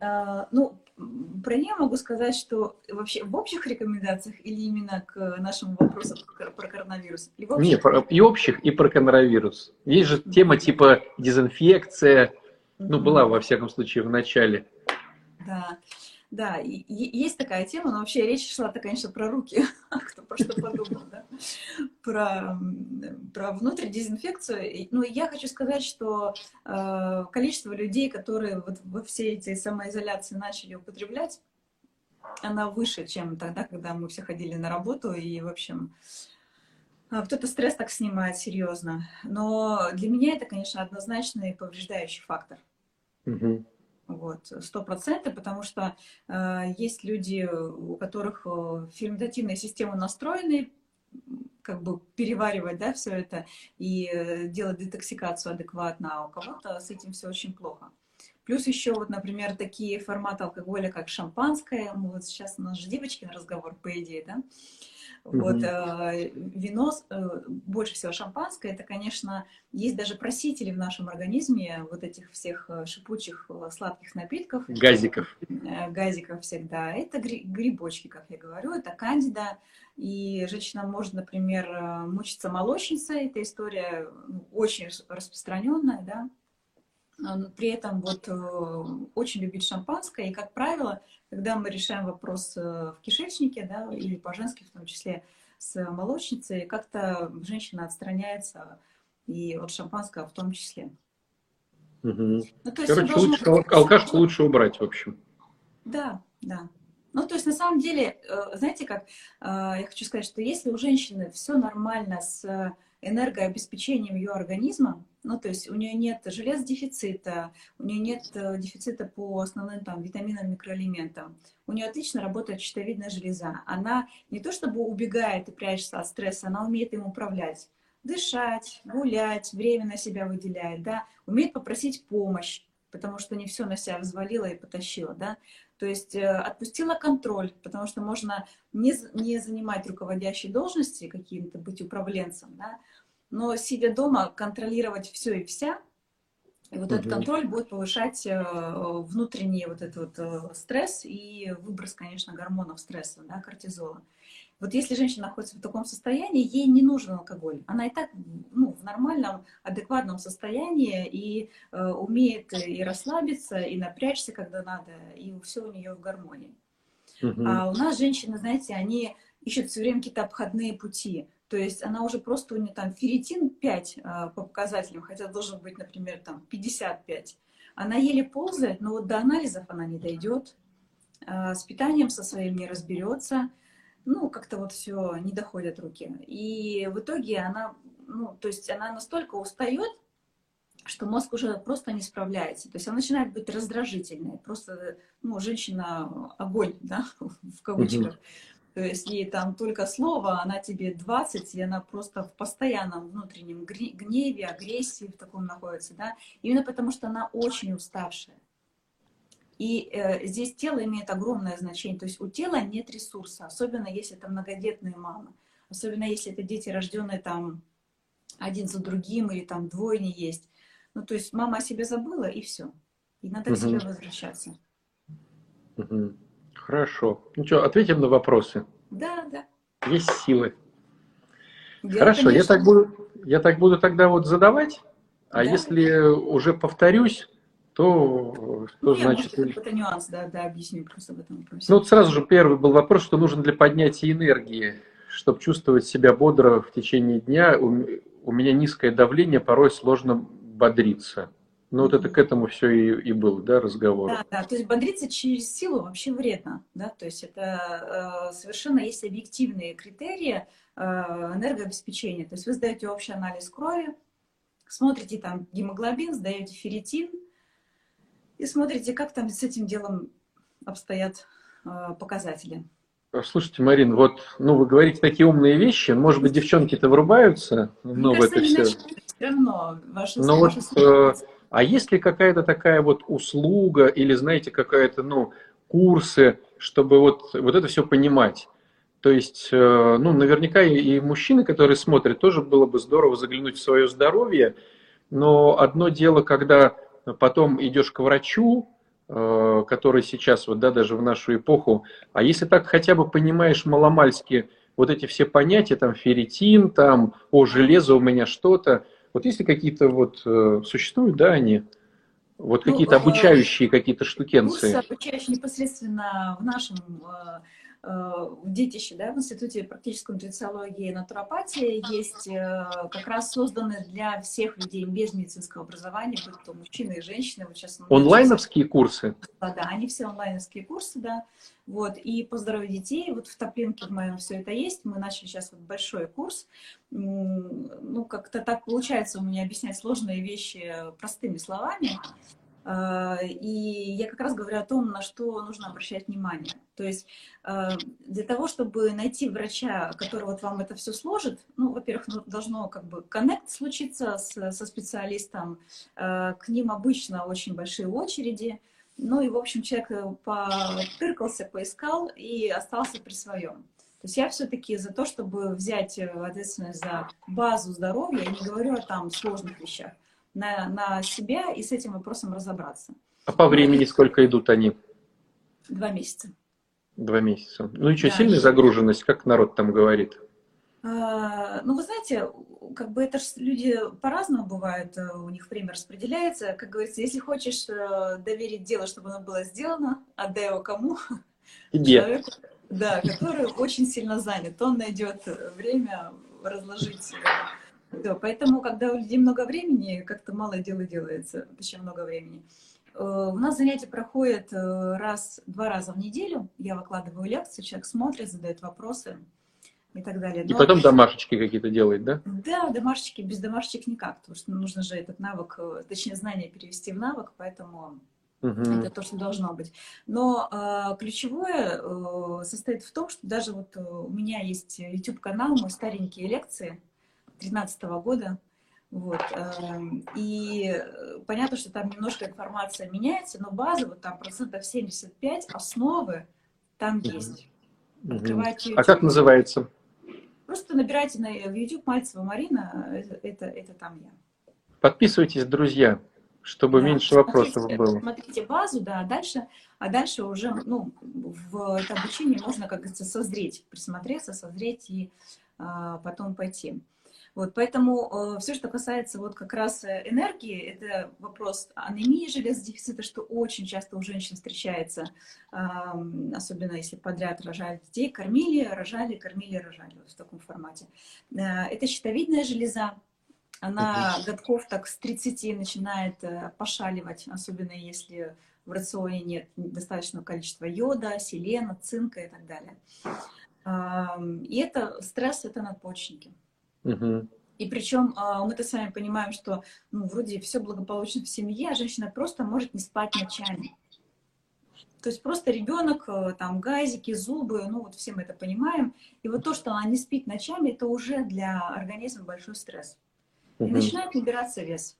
А, ну, про нее могу сказать, что вообще в общих рекомендациях или именно к нашему вопросу про коронавирус? И, общих... Не, про, и общих, и про коронавирус. Есть же тема типа дезинфекция, ну, была во всяком случае в начале. Да. Да, и, есть такая тема, но вообще речь шла-то, конечно, про руки, [LAUGHS] кто про что подумал, да? про, про внутреннюю дезинфекцию. Ну, я хочу сказать, что э, количество людей, которые вот во все эти самоизоляции начали употреблять, она выше, чем тогда, когда мы все ходили на работу, и, в общем, а, кто-то стресс так снимает серьезно. Но для меня это, конечно, однозначный повреждающий фактор. Угу. Вот, сто процентов, потому что э, есть люди, у которых э, ферментативная система настроены, как бы переваривать, да, все это и э, делать детоксикацию адекватно, а у кого-то с этим все очень плохо. Плюс еще вот, например, такие форматы алкоголя, как шампанское. Вот сейчас у нас же девочки на разговор, по идее, да? Вот, э, вино, э, больше всего шампанское, это, конечно, есть даже просители в нашем организме вот этих всех э, шипучих сладких напитков. Газиков. Газиков всегда. Это грибочки, как я говорю, это кандида. И женщина может, например, мучиться молочницей. Эта история ну, очень распространенная, да при этом вот э, очень любит шампанское. И, как правило, когда мы решаем вопрос э, в кишечнике, да, или по-женски в том числе с молочницей, как-то женщина отстраняется и от шампанского в том числе. Угу. Ну, Короче, лучше, быть... алкашку лучше убрать, в общем. Да, да. Ну, то есть, на самом деле, э, знаете как, я хочу сказать, что если у женщины все нормально с энергообеспечением ее организма, ну, то есть у нее нет железодефицита, у нее нет э, дефицита по основным там, витаминам, микроэлементам. У нее отлично работает щитовидная железа. Она не то чтобы убегает и прячется от стресса, она умеет им управлять. Дышать, гулять, время на себя выделяет, да, умеет попросить помощь, потому что не все на себя взвалила и потащила, да. То есть э, отпустила контроль, потому что можно не, не занимать руководящие должности, каким-то быть управленцем, да, но сидя дома, контролировать все и вся, и вот угу. этот контроль будет повышать э, внутренний вот этот вот э, стресс и выброс, конечно, гормонов стресса, да, кортизола. Вот если женщина находится в таком состоянии, ей не нужен алкоголь. Она и так ну, в нормальном, адекватном состоянии и э, умеет и расслабиться, и напрячься, когда надо, и все у нее в гармонии. Угу. А у нас женщины, знаете, они ищут все время какие-то обходные пути. То есть она уже просто у нее там ферритин 5 а, по показателям, хотя должен быть, например, там 55. Она еле ползает, но вот до анализов она не дойдет, а, с питанием со своим не разберется, ну, как-то вот все не доходят руки. И в итоге она, ну, то есть она настолько устает, что мозг уже просто не справляется. То есть она начинает быть раздражительной. Просто, ну, женщина огонь, да, [LAUGHS] в кавычках. Mm-hmm. То есть ей там только слово, она тебе 20, и она просто в постоянном внутреннем гневе, агрессии в таком находится, да, именно потому что она очень уставшая. И э, здесь тело имеет огромное значение. То есть у тела нет ресурса, особенно если это многодетные мамы. Особенно если это дети, рожденные там один за другим или там двойни есть. Ну, то есть мама о себе забыла, и все. И надо угу. к себе возвращаться. Угу. Хорошо. Ну что, ответим на вопросы? Да, да. Есть силы. Я, Хорошо, конечно... я так, буду, я так буду тогда вот задавать, а да. если уже повторюсь, то что Нет, значит... Может, это нюанс, да, да, объясню просто в этом вопросе. Ну вот сразу же первый был вопрос, что нужен для поднятия энергии, чтобы чувствовать себя бодро в течение дня. У, у меня низкое давление, порой сложно бодриться. Ну, вот это к этому все и, и был, да, разговор. Да, да, то есть бодриться через силу вообще вредно, да, то есть это э, совершенно есть объективные критерии э, энергообеспечения. То есть вы сдаете общий анализ крови, смотрите там гемоглобин, сдаете ферритин и смотрите, как там с этим делом обстоят э, показатели. Слушайте, Марин, вот, ну, вы говорите такие умные вещи, может быть, девчонки-то врубаются, ну, в это все. Все равно, ваши, Но ваши вот, а есть ли какая-то такая вот услуга или, знаете, какая-то, ну, курсы, чтобы вот, вот это все понимать? То есть, э, ну, наверняка и мужчины, которые смотрят, тоже было бы здорово заглянуть в свое здоровье, но одно дело, когда потом идешь к врачу, э, который сейчас, вот, да, даже в нашу эпоху, а если так хотя бы понимаешь маломальски вот эти все понятия, там, ферритин, там, о, железо у меня что-то, вот если какие-то вот э, существуют, да, они, Вот ну, какие-то обучающие какие-то штукенции. Курсы обучающие непосредственно в нашем Э, в детище, да, в Институте практической нутрициологии и натуропатии есть э, как раз созданы для всех людей без медицинского образования, будь то мужчины и женщины. Вот сейчас Онлайновские курсы? Да, да, они все онлайновские курсы, да. Вот, и по здоровью детей, вот в топлинке в моем все это есть. Мы начали сейчас вот большой курс. Ну, как-то так получается у меня объяснять сложные вещи простыми словами. А, и я как раз говорю о том, на что нужно обращать внимание. То есть а, для того, чтобы найти врача, который вот вам это все сложит, ну, во-первых, ну, должно как бы коннект случиться с, со специалистом, а, к ним обычно очень большие очереди, ну и, в общем, человек э, потыркался, поискал и остался при своем. То есть я все-таки за то, чтобы взять э, ответственность за базу здоровья, я не говорю о там сложных вещах, на, на себя и с этим вопросом разобраться. А по времени сколько идут они? Два месяца. Два месяца. Ну и что, да. сильная загруженность, как народ там говорит? А, ну, вы знаете, как бы это ж люди по-разному бывает, э, у них время распределяется. Как говорится, если хочешь э, доверить дело, чтобы оно было сделано, отдай его кому? Тебе. Человеку, да, который очень сильно занят. Он найдет время разложить да, поэтому, когда у людей много времени, как-то мало дела делается, точнее, много времени. Э, у нас занятия проходят э, раз, два раза в неделю. Я выкладываю лекции, человек смотрит, задает вопросы и так далее. Но... И потом домашечки какие-то делает, да? Да, домашечки, без домашечек никак, потому что нужно же этот навык, э, точнее, знание перевести в навык, поэтому угу. это то, что должно быть. Но э, ключевое э, состоит в том, что даже вот у меня есть YouTube-канал, мой старенькие лекции, 2013 года. Вот. Эм, и понятно, что там немножко информация меняется, но база, вот там процентов 75 основы там есть. Открывайте YouTube. А как называется? Просто набирайте на, в YouTube Мальцева Марина, это, это, это там я. Подписывайтесь, друзья, чтобы да, меньше вопросов смотрите, было. Смотрите базу, да, а дальше, а дальше уже ну, в это обучение можно, как говорится, созреть, присмотреться, созреть и а, потом пойти. Вот, поэтому э, все, что касается вот как раз э, энергии, это вопрос анемии железодефицита, что очень часто у женщин встречается, э, особенно если подряд рожали детей, кормили, рожали, кормили, рожали, вот в таком формате. Э, это щитовидная железа, она годков так с 30 начинает э, пошаливать, особенно если в рационе нет достаточного количества йода, селена, цинка и так далее. И это стресс, это надпочечники. Угу. И причем а, мы-то с вами понимаем, что ну, вроде все благополучно в семье, а женщина просто может не спать ночами. То есть просто ребенок, э, там газики, зубы, ну вот все мы это понимаем. И вот то, что она не спит ночами, это уже для организма большой стресс. И угу. начинает набираться вес.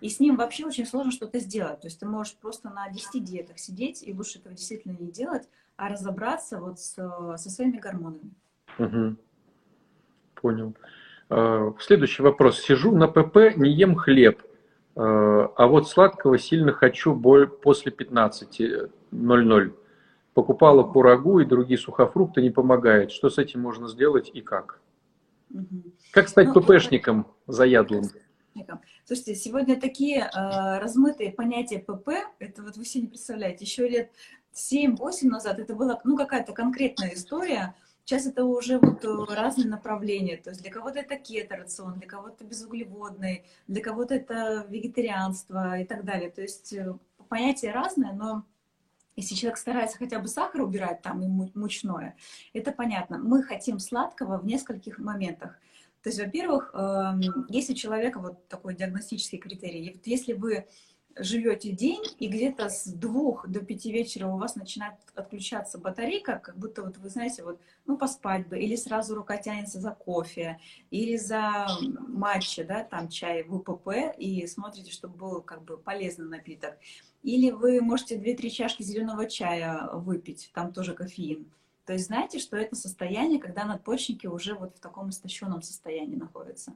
И с ним вообще очень сложно что-то сделать. То есть ты можешь просто на 10 диетах сидеть, и лучше этого действительно не делать, а разобраться вот с, со своими гормонами. Угу. Понял. Э, следующий вопрос. Сижу на ПП, не ем хлеб, э, а вот сладкого сильно хочу после 15.00. Покупала курагу и другие сухофрукты, не помогает. Что с этим можно сделать и как? Как стать ну, ППшником заядлым? Слушайте, сегодня такие э, размытые понятия ПП, это вот вы себе не представляете, еще лет 7-8 назад это была ну, какая-то конкретная история, Сейчас это уже вот э, разные направления. То есть для кого-то это кето-рацион, для кого-то безуглеводный, для кого-то это вегетарианство и так далее. То есть э, понятия разные, но если человек старается хотя бы сахар убирать там и мучное, это понятно. Мы хотим сладкого в нескольких моментах. То есть, во-первых, эм, если у человека вот такой диагностический критерий, если вы живете день, и где-то с двух до пяти вечера у вас начинает отключаться батарейка, как будто вот вы знаете, вот, ну, поспать бы, или сразу рука тянется за кофе, или за матча, да, там чай в УПП, и смотрите, чтобы был как бы полезный напиток. Или вы можете 2-3 чашки зеленого чая выпить, там тоже кофеин. То есть знаете, что это состояние, когда надпочечники уже вот в таком истощенном состоянии находятся.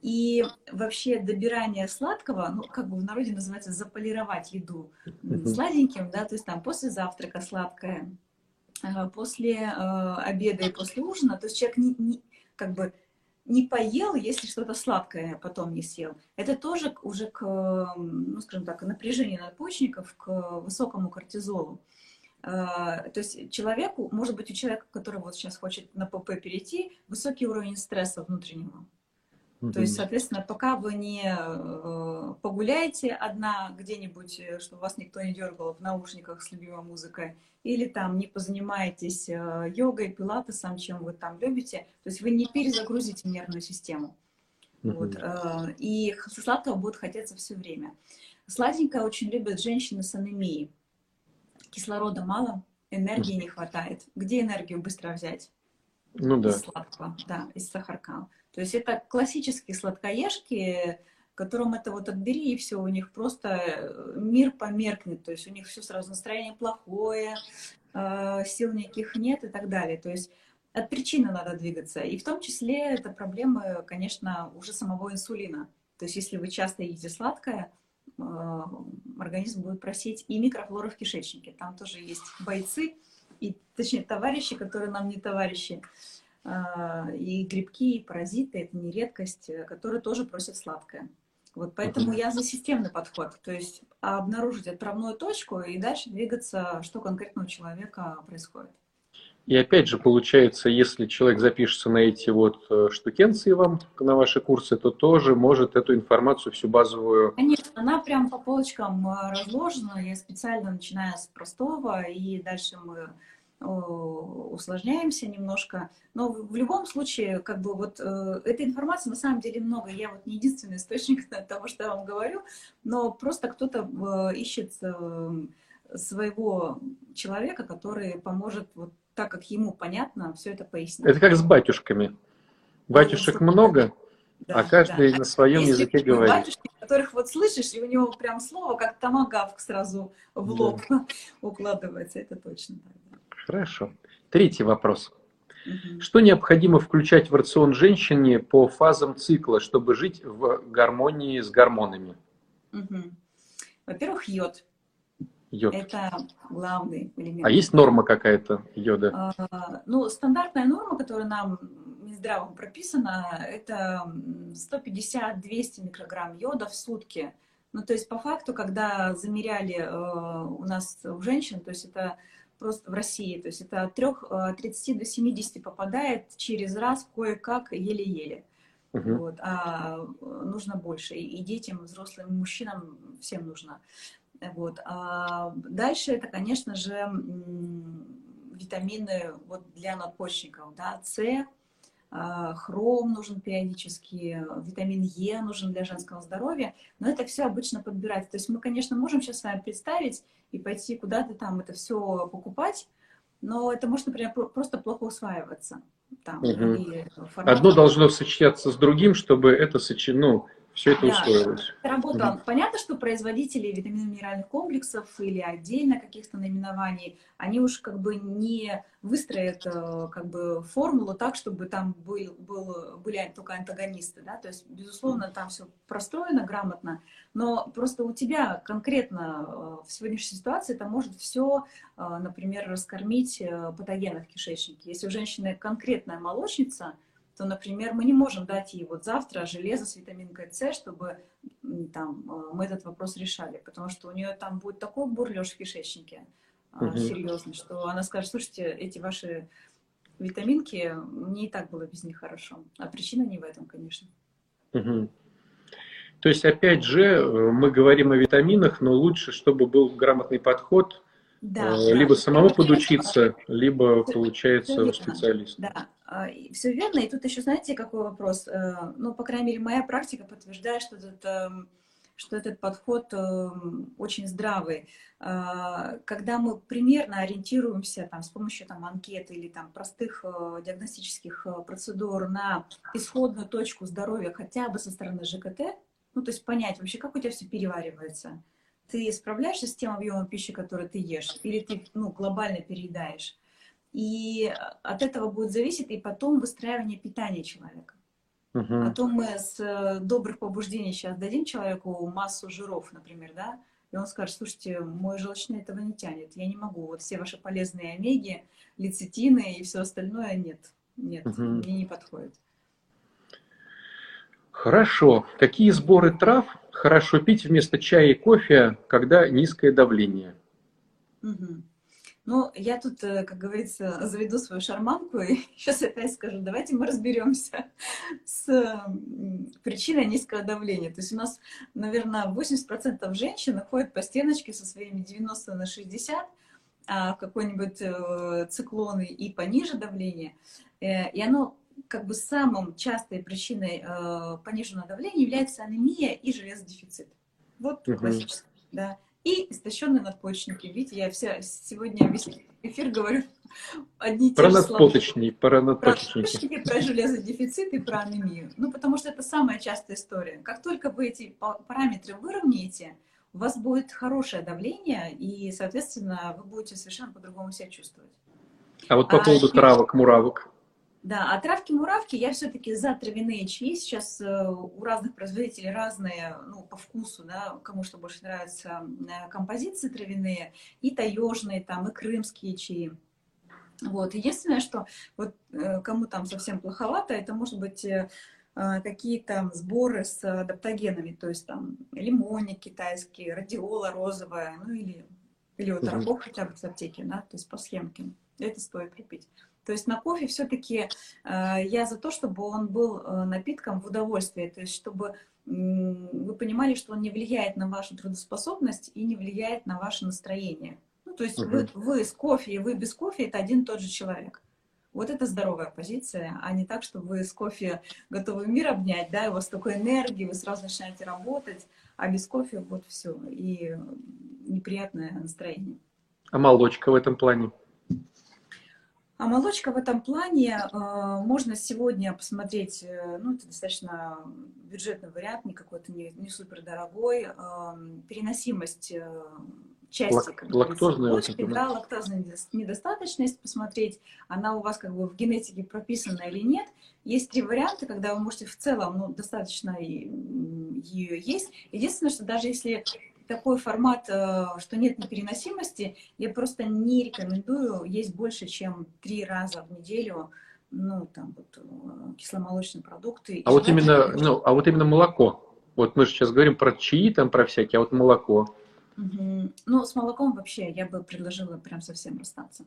И вообще добирание сладкого, ну, как бы в народе называется заполировать еду сладеньким, да, то есть там после завтрака сладкое, э, после э, обеда и после ужина, то есть человек не, не, как бы не поел, если что-то сладкое потом не съел. Это тоже уже к, ну, скажем так, напряжению надпочечников, к высокому кортизолу. То есть человеку, может быть, у человека, который вот сейчас хочет на ПП перейти, высокий уровень стресса внутреннего. Mm-hmm. То есть, соответственно, пока вы не э, погуляете одна где-нибудь, э, чтобы вас никто не дергал в наушниках с любимой музыкой, или там не позанимаетесь э, йогой, пилатесом, чем вы там любите, то есть вы не перезагрузите нервную систему. Mm-hmm. Вот, и сладкого будет хотеться все время. Сладенькое очень любят женщины с анемией. Кислорода мало, энергии mm-hmm. не хватает. Где энергию быстро взять? Ну да. Из сладкого, да, из сахарка. То есть это классические сладкоежки, которым это вот отбери, и все, у них просто э, мир померкнет, то есть у них все сразу настроение плохое, э, сил никаких нет и так далее. То есть от причины надо двигаться. И в том числе это проблемы, конечно, уже самого инсулина. То есть если вы часто едите сладкое, э, организм будет просить и микрофлора в кишечнике. Там тоже есть бойцы, и, точнее, товарищи, которые нам не товарищи. А, и грибки, и паразиты, это не редкость, э, которые тоже просят сладкое. Вот поэтому я за системный подход, то есть обнаружить отправную точку и дальше двигаться, что конкретно у человека происходит. И опять же, получается, если человек запишется на эти вот э, штукенции вам, на ваши курсы, то тоже может эту информацию, всю базовую... Конечно, она прям по полочкам э, разложена. Я специально начинаю с простого, и дальше мы усложняемся немножко. Но в любом случае, как бы вот э, этой информации на самом деле много. Я вот не единственный источник [LAUGHS] того, что я вам говорю, но просто кто-то э, ищет э, своего человека, который поможет вот так, как ему понятно, все это пояснить. Это как с батюшками. Батюшек ну, много, да, а каждый да. на своем Есть языке говорит. Батюшки, которых вот слышишь, и у него прям слово, как томагавк сразу в лоб да. [LAUGHS] укладывается, это точно так. Хорошо. Третий вопрос. Угу. Что необходимо включать в рацион женщине по фазам цикла, чтобы жить в гармонии с гормонами? Угу. Во-первых, йод. Йод. Это главный элемент. А есть норма какая-то йода? А, ну, стандартная норма, которая нам Минздравом прописана, это 150-200 микрограмм йода в сутки. Ну, то есть, по факту, когда замеряли э, у нас у женщин, то есть это просто в России. То есть это от 3, 30 э, до 70 попадает через раз кое-как, еле-еле. Uh-huh. Вот, а э, нужно больше. И детям, взрослым, мужчинам всем нужно. Вот. А дальше это, конечно же, витамины вот для надпочечников. Да? С, а, хром нужен периодически, витамин Е нужен для женского здоровья, но это все обычно подбирать. То есть мы, конечно, можем сейчас с вами представить и пойти куда-то там это все покупать, но это может, например, просто плохо усваиваться. Там, угу. Одно должно сочетаться с другим, чтобы это сочи... ну, все это да, устроилось. Работа. Угу. Понятно, что производители витаминно-минеральных комплексов или отдельно каких-то наименований, они уж как бы не выстроят э, как бы формулу так, чтобы там был, был, были только антагонисты, да, то есть, безусловно, там все простроено грамотно, но просто у тебя конкретно э, в сегодняшней ситуации это может все, э, например, раскормить патогены в кишечнике. Если у женщины конкретная молочница, то, например, мы не можем дать ей вот завтра железо с витаминкой С, чтобы там, э, мы этот вопрос решали, потому что у нее там будет такой бурлеж в кишечнике угу. серьезный, что она скажет, слушайте, эти ваши витаминки, мне и так было без них хорошо. А причина не в этом, конечно. Угу. То есть, опять же, э, мы говорим о витаминах, но лучше, чтобы был грамотный подход, да, э, либо да. самому подучиться, либо, получается, у специалиста. Да, а, все верно. И тут еще, знаете, какой вопрос? Э, ну, по крайней мере, моя практика подтверждает, что этот, эм, что этот подход эм, очень здравый. А, когда мы примерно ориентируемся там, с помощью там, анкеты или там, простых э, диагностических э, процедур на исходную точку здоровья хотя бы со стороны ЖКТ, ну, то есть понять вообще, как у тебя все переваривается. Ты справляешься с тем объемом пищи, который ты ешь, или ты ну, глобально переедаешь? И от этого будет зависеть и потом выстраивание питания человека. Угу. А то мы с добрых побуждений сейчас дадим человеку массу жиров, например, да, и он скажет, слушайте, мой желчный этого не тянет, я не могу, вот все ваши полезные омеги, лецитины и все остальное нет, нет, угу. мне не подходит. Хорошо. Какие сборы трав хорошо пить вместо чая и кофе, когда низкое давление? Угу. Ну, я тут, э, как говорится, заведу свою шарманку и [LAUGHS] сейчас опять скажу, давайте мы разберемся [LAUGHS] с причиной низкого давления. То есть у нас, наверное, 80% женщин ходят по стеночке со своими 90 на 60, а в какой-нибудь э, циклоны и пониже давление. Э, и оно как бы самым частой причиной пониженного давления является анемия и железодефицит. Вот классический, да и истощенные надпочечники. Видите, я вся сегодня весь эфир говорю [LAUGHS] одни и те про же слова. Про надпочечники. Про железодефицит и про анемию. Ну, потому что это самая частая история. Как только вы эти параметры выровняете, у вас будет хорошее давление, и, соответственно, вы будете совершенно по-другому себя чувствовать. А вот по а, поводу травок, муравок. Да, а травки-муравки я все-таки за травяные чаи. Сейчас э, у разных производителей разные, ну, по вкусу, да, кому что больше нравится, э, композиции травяные, и таежные, там, и крымские чаи. Вот. Единственное, что вот э, кому там совсем плоховато, это может быть какие-то сборы с адаптогенами, то есть там лимоник китайский, радиола розовая, ну или, или вот арбок хотя бы с аптеки, да, то есть по схемке. Это стоит припить. То есть на кофе все-таки э, я за то, чтобы он был э, напитком в удовольствие, то есть чтобы вы понимали, что он не влияет на вашу трудоспособность и не влияет на ваше настроение. Ну, то есть угу. вы, вы с кофе и вы без кофе это один и тот же человек. Вот это здоровая позиция, а не так, что вы с кофе готовы мир обнять, да, и у вас такой энергии, вы сразу начинаете работать, а без кофе вот все, и неприятное настроение. А молочка в этом плане? А молочка в этом плане э, можно сегодня посмотреть, э, ну, это достаточно бюджетный вариант, не какой-то не, не супер дорогой, э, переносимость э, части, Лак, лактозная, молочки, да, лактозная недостаточность, посмотреть, она у вас как бы в генетике прописана или нет. Есть три варианта, когда вы можете в целом, ну, достаточно ее есть. Единственное, что даже если такой формат, э, что нет непереносимости, я просто не рекомендую есть больше, чем три раза в неделю, ну, там, вот, э, кисломолочные продукты. А вот именно, ну, а вот именно молоко. Вот мы же сейчас говорим про чаи, там, про всякие, а вот молоко. Угу. Ну, с молоком вообще я бы предложила прям совсем расстаться.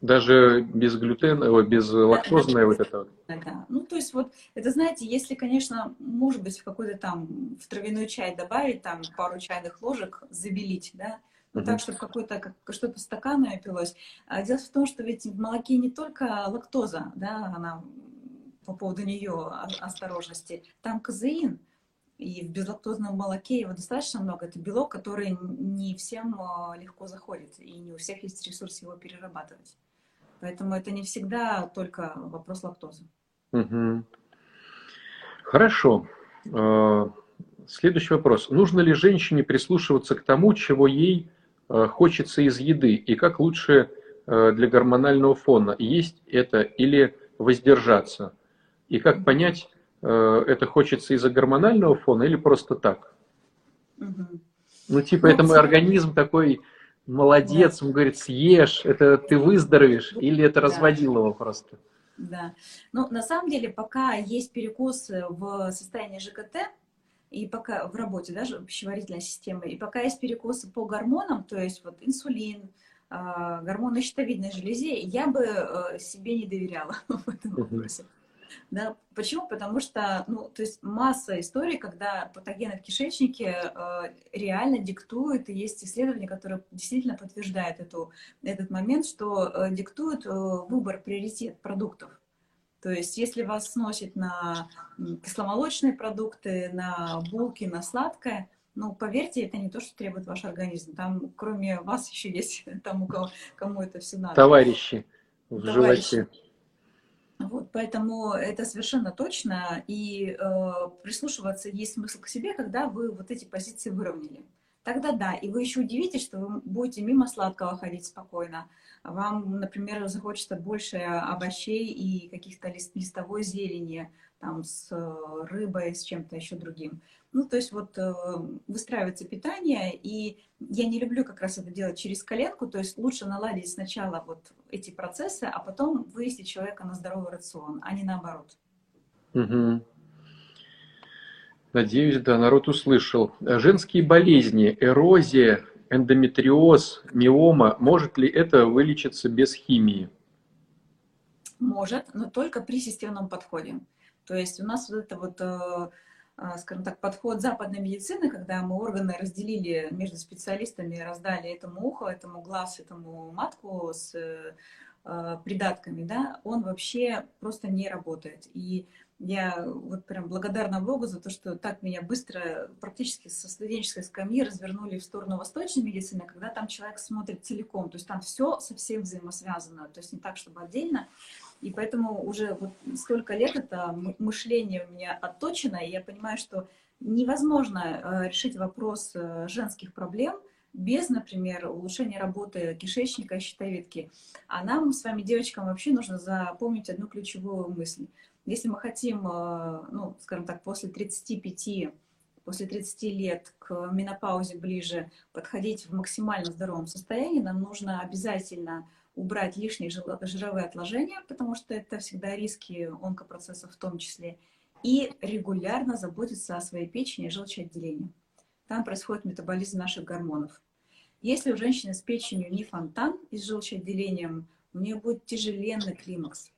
Даже без глютена, без лактозной вот это вот. Да, ну то есть вот, это знаете, если, конечно, может быть, в какой-то там, в травяной чай добавить там пару чайных ложек, забелить, да, ну, так, чтобы какой-то, как, что-то стаканное пилось. А дело в том, что ведь в молоке не только лактоза, да, она по поводу нее осторожности, там казеин, и в безлактозном молоке его достаточно много. Это белок, который не всем а, легко заходит, и не у всех есть ресурс его перерабатывать. Поэтому это не всегда только вопрос лактозы. Угу. Хорошо. А, следующий вопрос. Нужно ли женщине прислушиваться к тому, чего ей а, хочется из еды? И как лучше а, для гормонального фона? Есть это или воздержаться? И как понять, это хочется из-за гормонального фона или просто так? Угу. Ну, типа, ну, это мой организм такой молодец, он говорит, съешь, это ты выздоровеешь, или это разводило его просто? Да. Ну, на самом деле, пока есть перекос в состоянии ЖКТ, и пока в работе даже пищеварительной системы, и пока есть перекосы по гормонам, то есть вот инсулин, а, гормоны щитовидной железе, я бы э, себе не доверяла [LAUGHS] в этом вопросе. Да? Почему? Потому что, ну, то есть масса историй, когда патогены в кишечнике э, реально диктуют, и есть исследования, которые действительно подтверждают эту, этот момент, что э, диктуют э, выбор, приоритет продуктов. То есть, если вас сносит на кисломолочные продукты, на булки, на сладкое, ну, поверьте, это не то, что требует ваш организм. Там, кроме вас, [LAUGHS] еще есть тому, кому, кому это все надо. Товарищи в Товарищи. животе. Вот, поэтому это совершенно точно, и э, прислушиваться есть смысл к себе, когда вы вот эти позиции выровняли. Тогда да, и вы еще удивитесь, что вы будете мимо сладкого ходить спокойно. Вам, например, захочется больше овощей и каких-то лист, листовой зелени, там, с э, рыбой, с чем-то еще другим. Ну, то есть вот э, выстраивается питание, и я не люблю как раз это делать через коленку, то есть лучше наладить сначала вот эти процессы, а потом вывести человека на здоровый рацион, а не наоборот. Угу. Надеюсь, да, народ услышал. Женские болезни, эрозия, эндометриоз, миома, может ли это вылечиться без химии? Может, но только при системном подходе. То есть у нас вот это вот, э, э, скажем так, подход западной медицины, когда мы органы разделили между специалистами, раздали этому ухо, этому глаз, этому матку с э, придатками, да, он вообще просто не работает. И я вот прям благодарна Богу за то, что так меня быстро, практически со студенческой скамьи развернули в сторону восточной медицины, когда там человек смотрит целиком, то есть там все совсем взаимосвязано, то есть не так, чтобы отдельно. И поэтому уже вот столько лет это мышление у меня отточено, и я понимаю, что невозможно э, решить вопрос э, женских проблем без, например, улучшения работы кишечника и щитовидки. А нам с вами, девочкам, вообще нужно запомнить одну ключевую мысль – если мы хотим, э, ну, скажем так, после 35, после 30 лет к менопаузе ближе подходить в максимально здоровом состоянии, нам нужно обязательно убрать лишние жировые отложения, потому что это всегда риски онкопроцессов в том числе, и регулярно заботиться о своей печени и желчеотделении. Там происходит метаболизм наших гормонов. Если у женщины с печенью не фонтан и с желчеотделением, у нее будет тяжеленный климакс.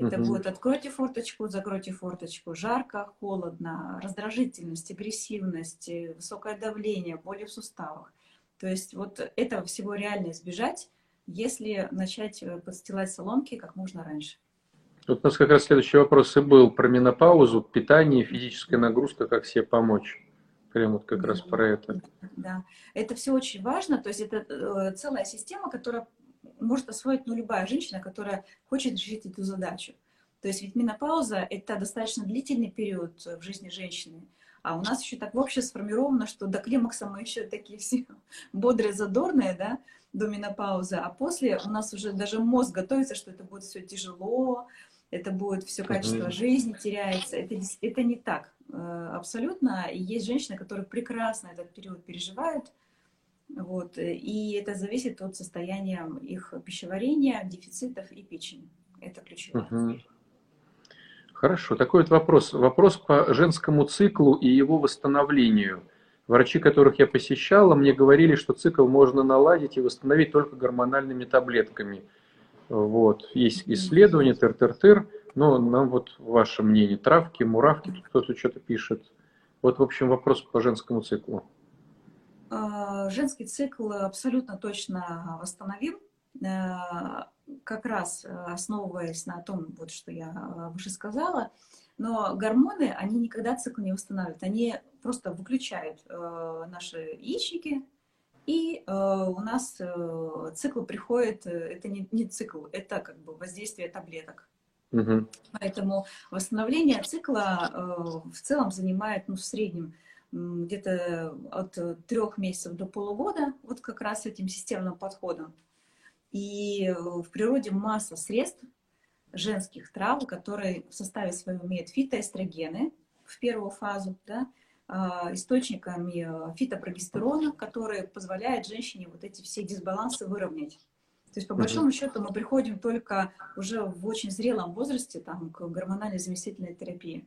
Это угу. будет откройте форточку, закройте форточку, жарко, холодно, раздражительность, агрессивность, э, высокое давление, боли в суставах. То есть вот этого всего реально избежать, если начать э, подстилать соломки как можно раньше. Вот у нас как раз следующий вопрос и был про менопаузу, питание, физическая нагрузка, как себе помочь. Прям вот как да, раз про это. Да, это все очень важно. То есть это э, целая система, которая может освоить ну, любая женщина, которая хочет решить эту задачу. То есть ведь менопауза – это достаточно длительный период в жизни женщины. А у нас еще так вообще сформировано, что до климакса мы еще такие все [LAUGHS] бодрые, задорные, да, до менопаузы. А после у нас уже даже мозг готовится, что это будет все тяжело, это будет все качество жизни теряется. Это, это не так э, абсолютно. И есть женщины, которые прекрасно этот период переживают, вот. И это зависит от состояния их пищеварения, дефицитов и печени. Это ключевое. Угу. Хорошо. Такой вот вопрос. Вопрос по женскому циклу и его восстановлению. Врачи, которых я посещала, мне говорили, что цикл можно наладить и восстановить только гормональными таблетками. Вот. Есть исследования, тыр-тыр-тыр. Но нам вот ваше мнение. Травки, муравки, тут кто-то что-то пишет. Вот, в общем, вопрос по женскому циклу. А, женский цикл абсолютно точно восстановим, э, как раз основываясь на том, вот, что я э, выше сказала. Но гормоны, они никогда цикл не восстанавливают. Они просто выключают э, наши яичники, и у нас цикл приходит, это не, не цикл, это как бы воздействие таблеток. Угу. Поэтому восстановление цикла в целом занимает ну, в среднем где-то от трех месяцев до полугода, вот как раз этим системным подходом. И в природе масса средств женских трав, которые в составе своем имеют фитоэстрогены в первую фазу, да, а, источниками а, фитопрогестерона, которые позволяют женщине вот эти все дисбалансы выровнять. То есть, по большому счету, мы приходим только уже в очень зрелом возрасте там, к гормональной заместительной терапии.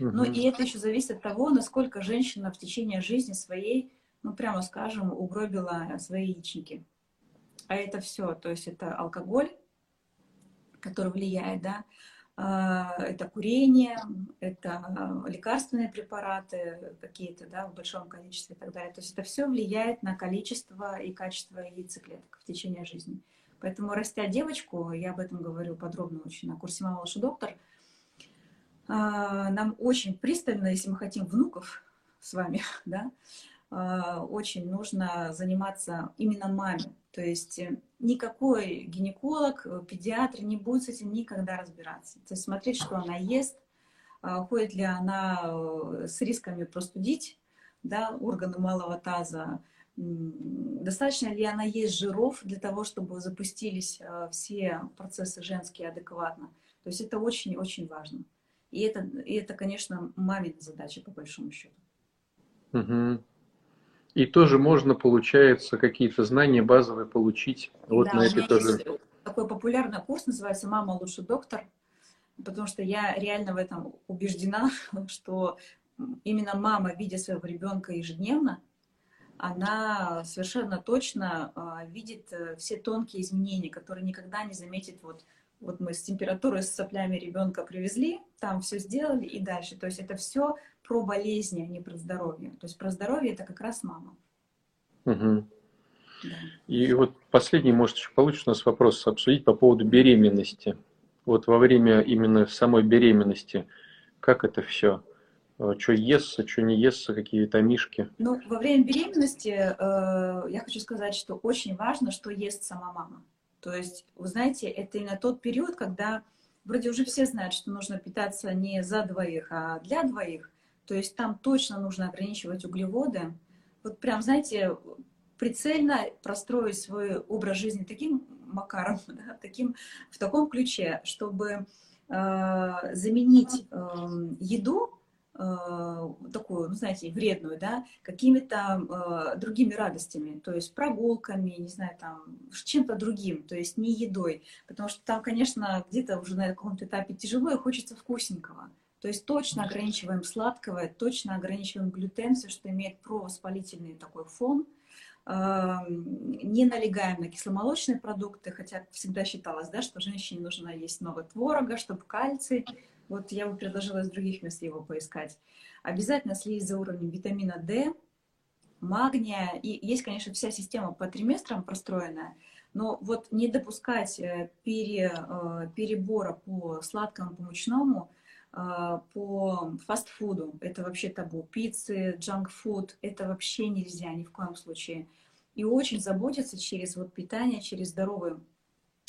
Ну и это еще зависит от того, насколько женщина в течение жизни своей, ну прямо скажем, угробила свои яичники. А это все, то есть это алкоголь, который влияет, да, а, это курение, это лекарственные препараты какие-то, да, в большом количестве и так далее. То есть это все влияет на количество и качество яйцеклеток в течение жизни. Поэтому, растя девочку, я об этом говорю подробно очень на курсе «Мама, лучший доктор», нам очень пристально, если мы хотим внуков с вами, [LAUGHS] да, а, очень нужно заниматься именно маме. То есть э, никакой гинеколог, э, педиатр не будет с этим никогда разбираться. То есть смотреть, что она ест, а, ходит ли она э, с рисками простудить да, органы малого таза, достаточно ли она есть жиров для того, чтобы запустились все процессы женские адекватно. То есть это очень-очень важно. И это, и это, конечно, мамина задача, по большому счету. Угу. И тоже можно, получается, какие-то знания базовые получить вот да, на этой тоже. Такой популярный курс называется «Мама лучше доктор», потому что я реально в этом убеждена, [LAUGHS] что именно мама, видя своего ребенка ежедневно, она совершенно точно а, видит э, все тонкие изменения, которые никогда не заметит. Вот, вот мы с температурой, с соплями ребенка привезли, там все сделали и дальше. То есть это все про болезни, а не про здоровье. То есть про здоровье это как раз мама. Угу. Да. И вот последний, может, еще получится у нас вопрос обсудить по поводу беременности. Вот во время именно самой беременности, как это все? Э, что естся, что не естся, какие витамишки? Ну, во время беременности э, я хочу сказать, что очень важно, что ест сама мама. То есть, вы знаете, это именно тот период, когда вроде уже все знают, что нужно питаться не за двоих, а для двоих. То есть там точно нужно ограничивать углеводы. Вот прям, знаете, прицельно простроить свой образ жизни таким макаром, [LAUGHS] да, таким, в таком ключе, чтобы э, заменить э, еду такую, ну, знаете, вредную, да, какими-то э, другими радостями, то есть прогулками, не знаю, там, чем-то другим, то есть не едой, потому что там, конечно, где-то уже на каком-то этапе тяжело и хочется вкусненького. То есть точно ограничиваем сладкое, точно ограничиваем глютен, все, что имеет провоспалительный такой фон, эм, не налегаем на кисломолочные продукты, хотя всегда считалось, да, что женщине нужно есть много творога, чтобы кальций вот я бы предложила из других мест его поискать. Обязательно следить за уровнем витамина D, магния. И есть, конечно, вся система по триместрам простроенная, но вот не допускать э, пере, э, перебора по сладкому, по мучному, э, по фастфуду. Это вообще табу. Пиццы, джанк-фуд, это вообще нельзя ни в коем случае. И очень заботиться через вот питание, через здоровый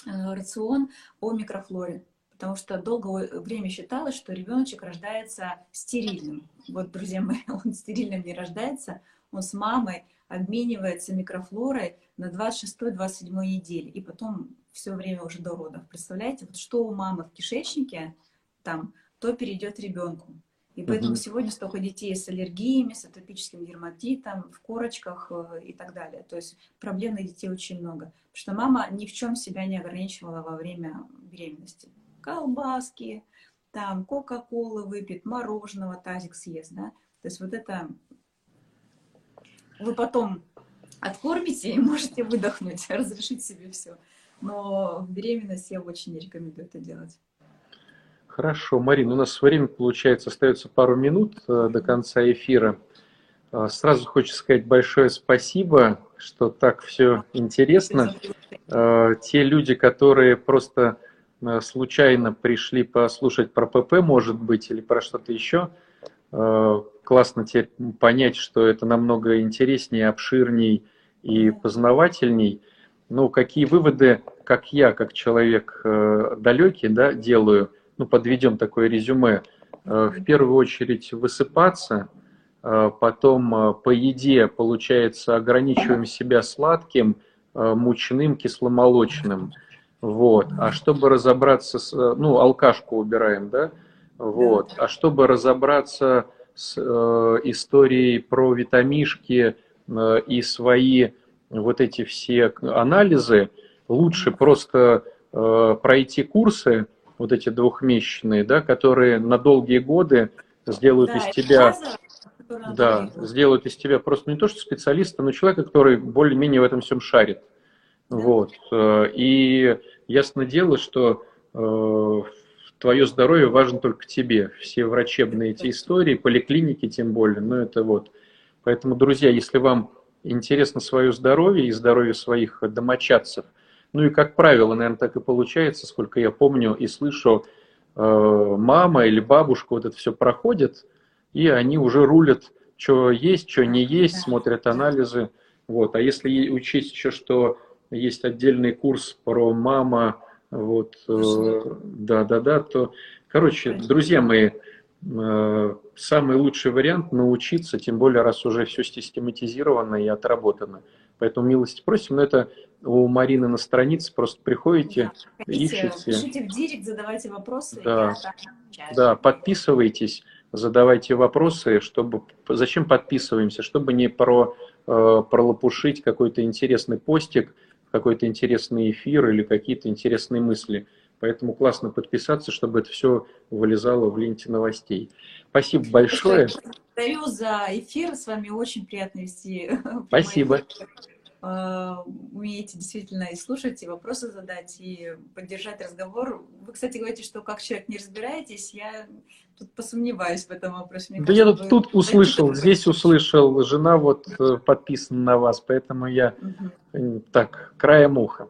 рацион о микрофлоре потому что долгое время считалось, что ребеночек рождается стерильным. Вот, друзья мои, [LAUGHS] он стерильным не рождается, он с мамой обменивается микрофлорой на 26-27 неделе, и потом все время уже до родов. Представляете, вот что у мамы в кишечнике, там, то перейдет ребенку. И поэтому uh-huh. сегодня столько детей с аллергиями, с атопическим дерматитом, в корочках э, и так далее. То есть проблемных детей очень много. Потому что мама ни в чем себя не ограничивала во время беременности колбаски, там кока-колы выпьет, мороженого тазик съест, да. То есть вот это вы потом откормите и [LAUGHS] можете выдохнуть, [LAUGHS] разрешить себе все. Но в беременности я очень не рекомендую это делать. Хорошо, Марина, у нас время, получается, остается пару минут э, до конца эфира. Э, сразу хочется сказать большое спасибо, что так все интересно. Э, те люди, которые просто случайно пришли послушать про ПП, может быть, или про что-то еще, э, классно теперь понять, что это намного интереснее, обширней и познавательней. Ну, какие выводы, как я, как человек э, далекий, да, делаю, ну, подведем такое резюме. В первую очередь высыпаться, потом по еде, получается, ограничиваем себя сладким, мучным, кисломолочным – вот. А чтобы разобраться с... Ну, алкашку убираем, да? Вот. А чтобы разобраться с э, историей про витамишки э, и свои вот эти все анализы, лучше просто э, пройти курсы, вот эти двухмесячные, да, которые на долгие годы сделают да, из тебя... да, сделают из тебя просто не то, что специалиста, но человека, который более-менее в этом всем шарит. Вот. Э, и ясно дело, что э, твое здоровье важно только тебе. Все врачебные эти истории, поликлиники тем более, ну это вот. Поэтому, друзья, если вам интересно свое здоровье и здоровье своих домочадцев, ну и, как правило, наверное, так и получается, сколько я помню и слышу, э, мама или бабушка вот это все проходит, и они уже рулят, что есть, что не есть, смотрят анализы. Вот. А если учесть еще, что есть отдельный курс про мама, вот, да-да-да, э, то, короче, друзья мои, э, самый лучший вариант научиться, тем более, раз уже все систематизировано и отработано. Поэтому милости просим, но это у Марины на странице, просто приходите, да, ищите. Пишите в директ, задавайте вопросы. Да, да подписывайтесь, задавайте вопросы, чтобы... Зачем подписываемся? Чтобы не про, э, пролопушить какой-то интересный постик, какой-то интересный эфир или какие-то интересные мысли. Поэтому классно подписаться, чтобы это все вылезало в ленте новостей. Спасибо большое. Благодарю за эфир. С вами очень приятно вести. [LAUGHS] Спасибо. А, умеете действительно и слушать, и вопросы задать, и поддержать разговор. Вы, кстати, говорите, что как человек не разбираетесь, я тут посомневаюсь в этом вопросе. Мне да кажется, я тут, тут услышал, здесь услышал, жена вот э, подписана на вас, поэтому я угу. так, краем уха.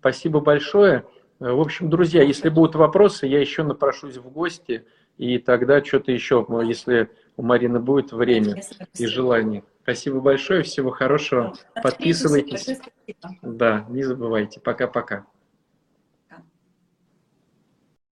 Спасибо большое. Э, в общем, друзья, если будут вопросы, я еще напрошусь в гости, и тогда что-то еще, если у Марины будет время и желание. Спасибо большое, всего хорошего. Подписывайтесь. Да, не забывайте. Пока-пока.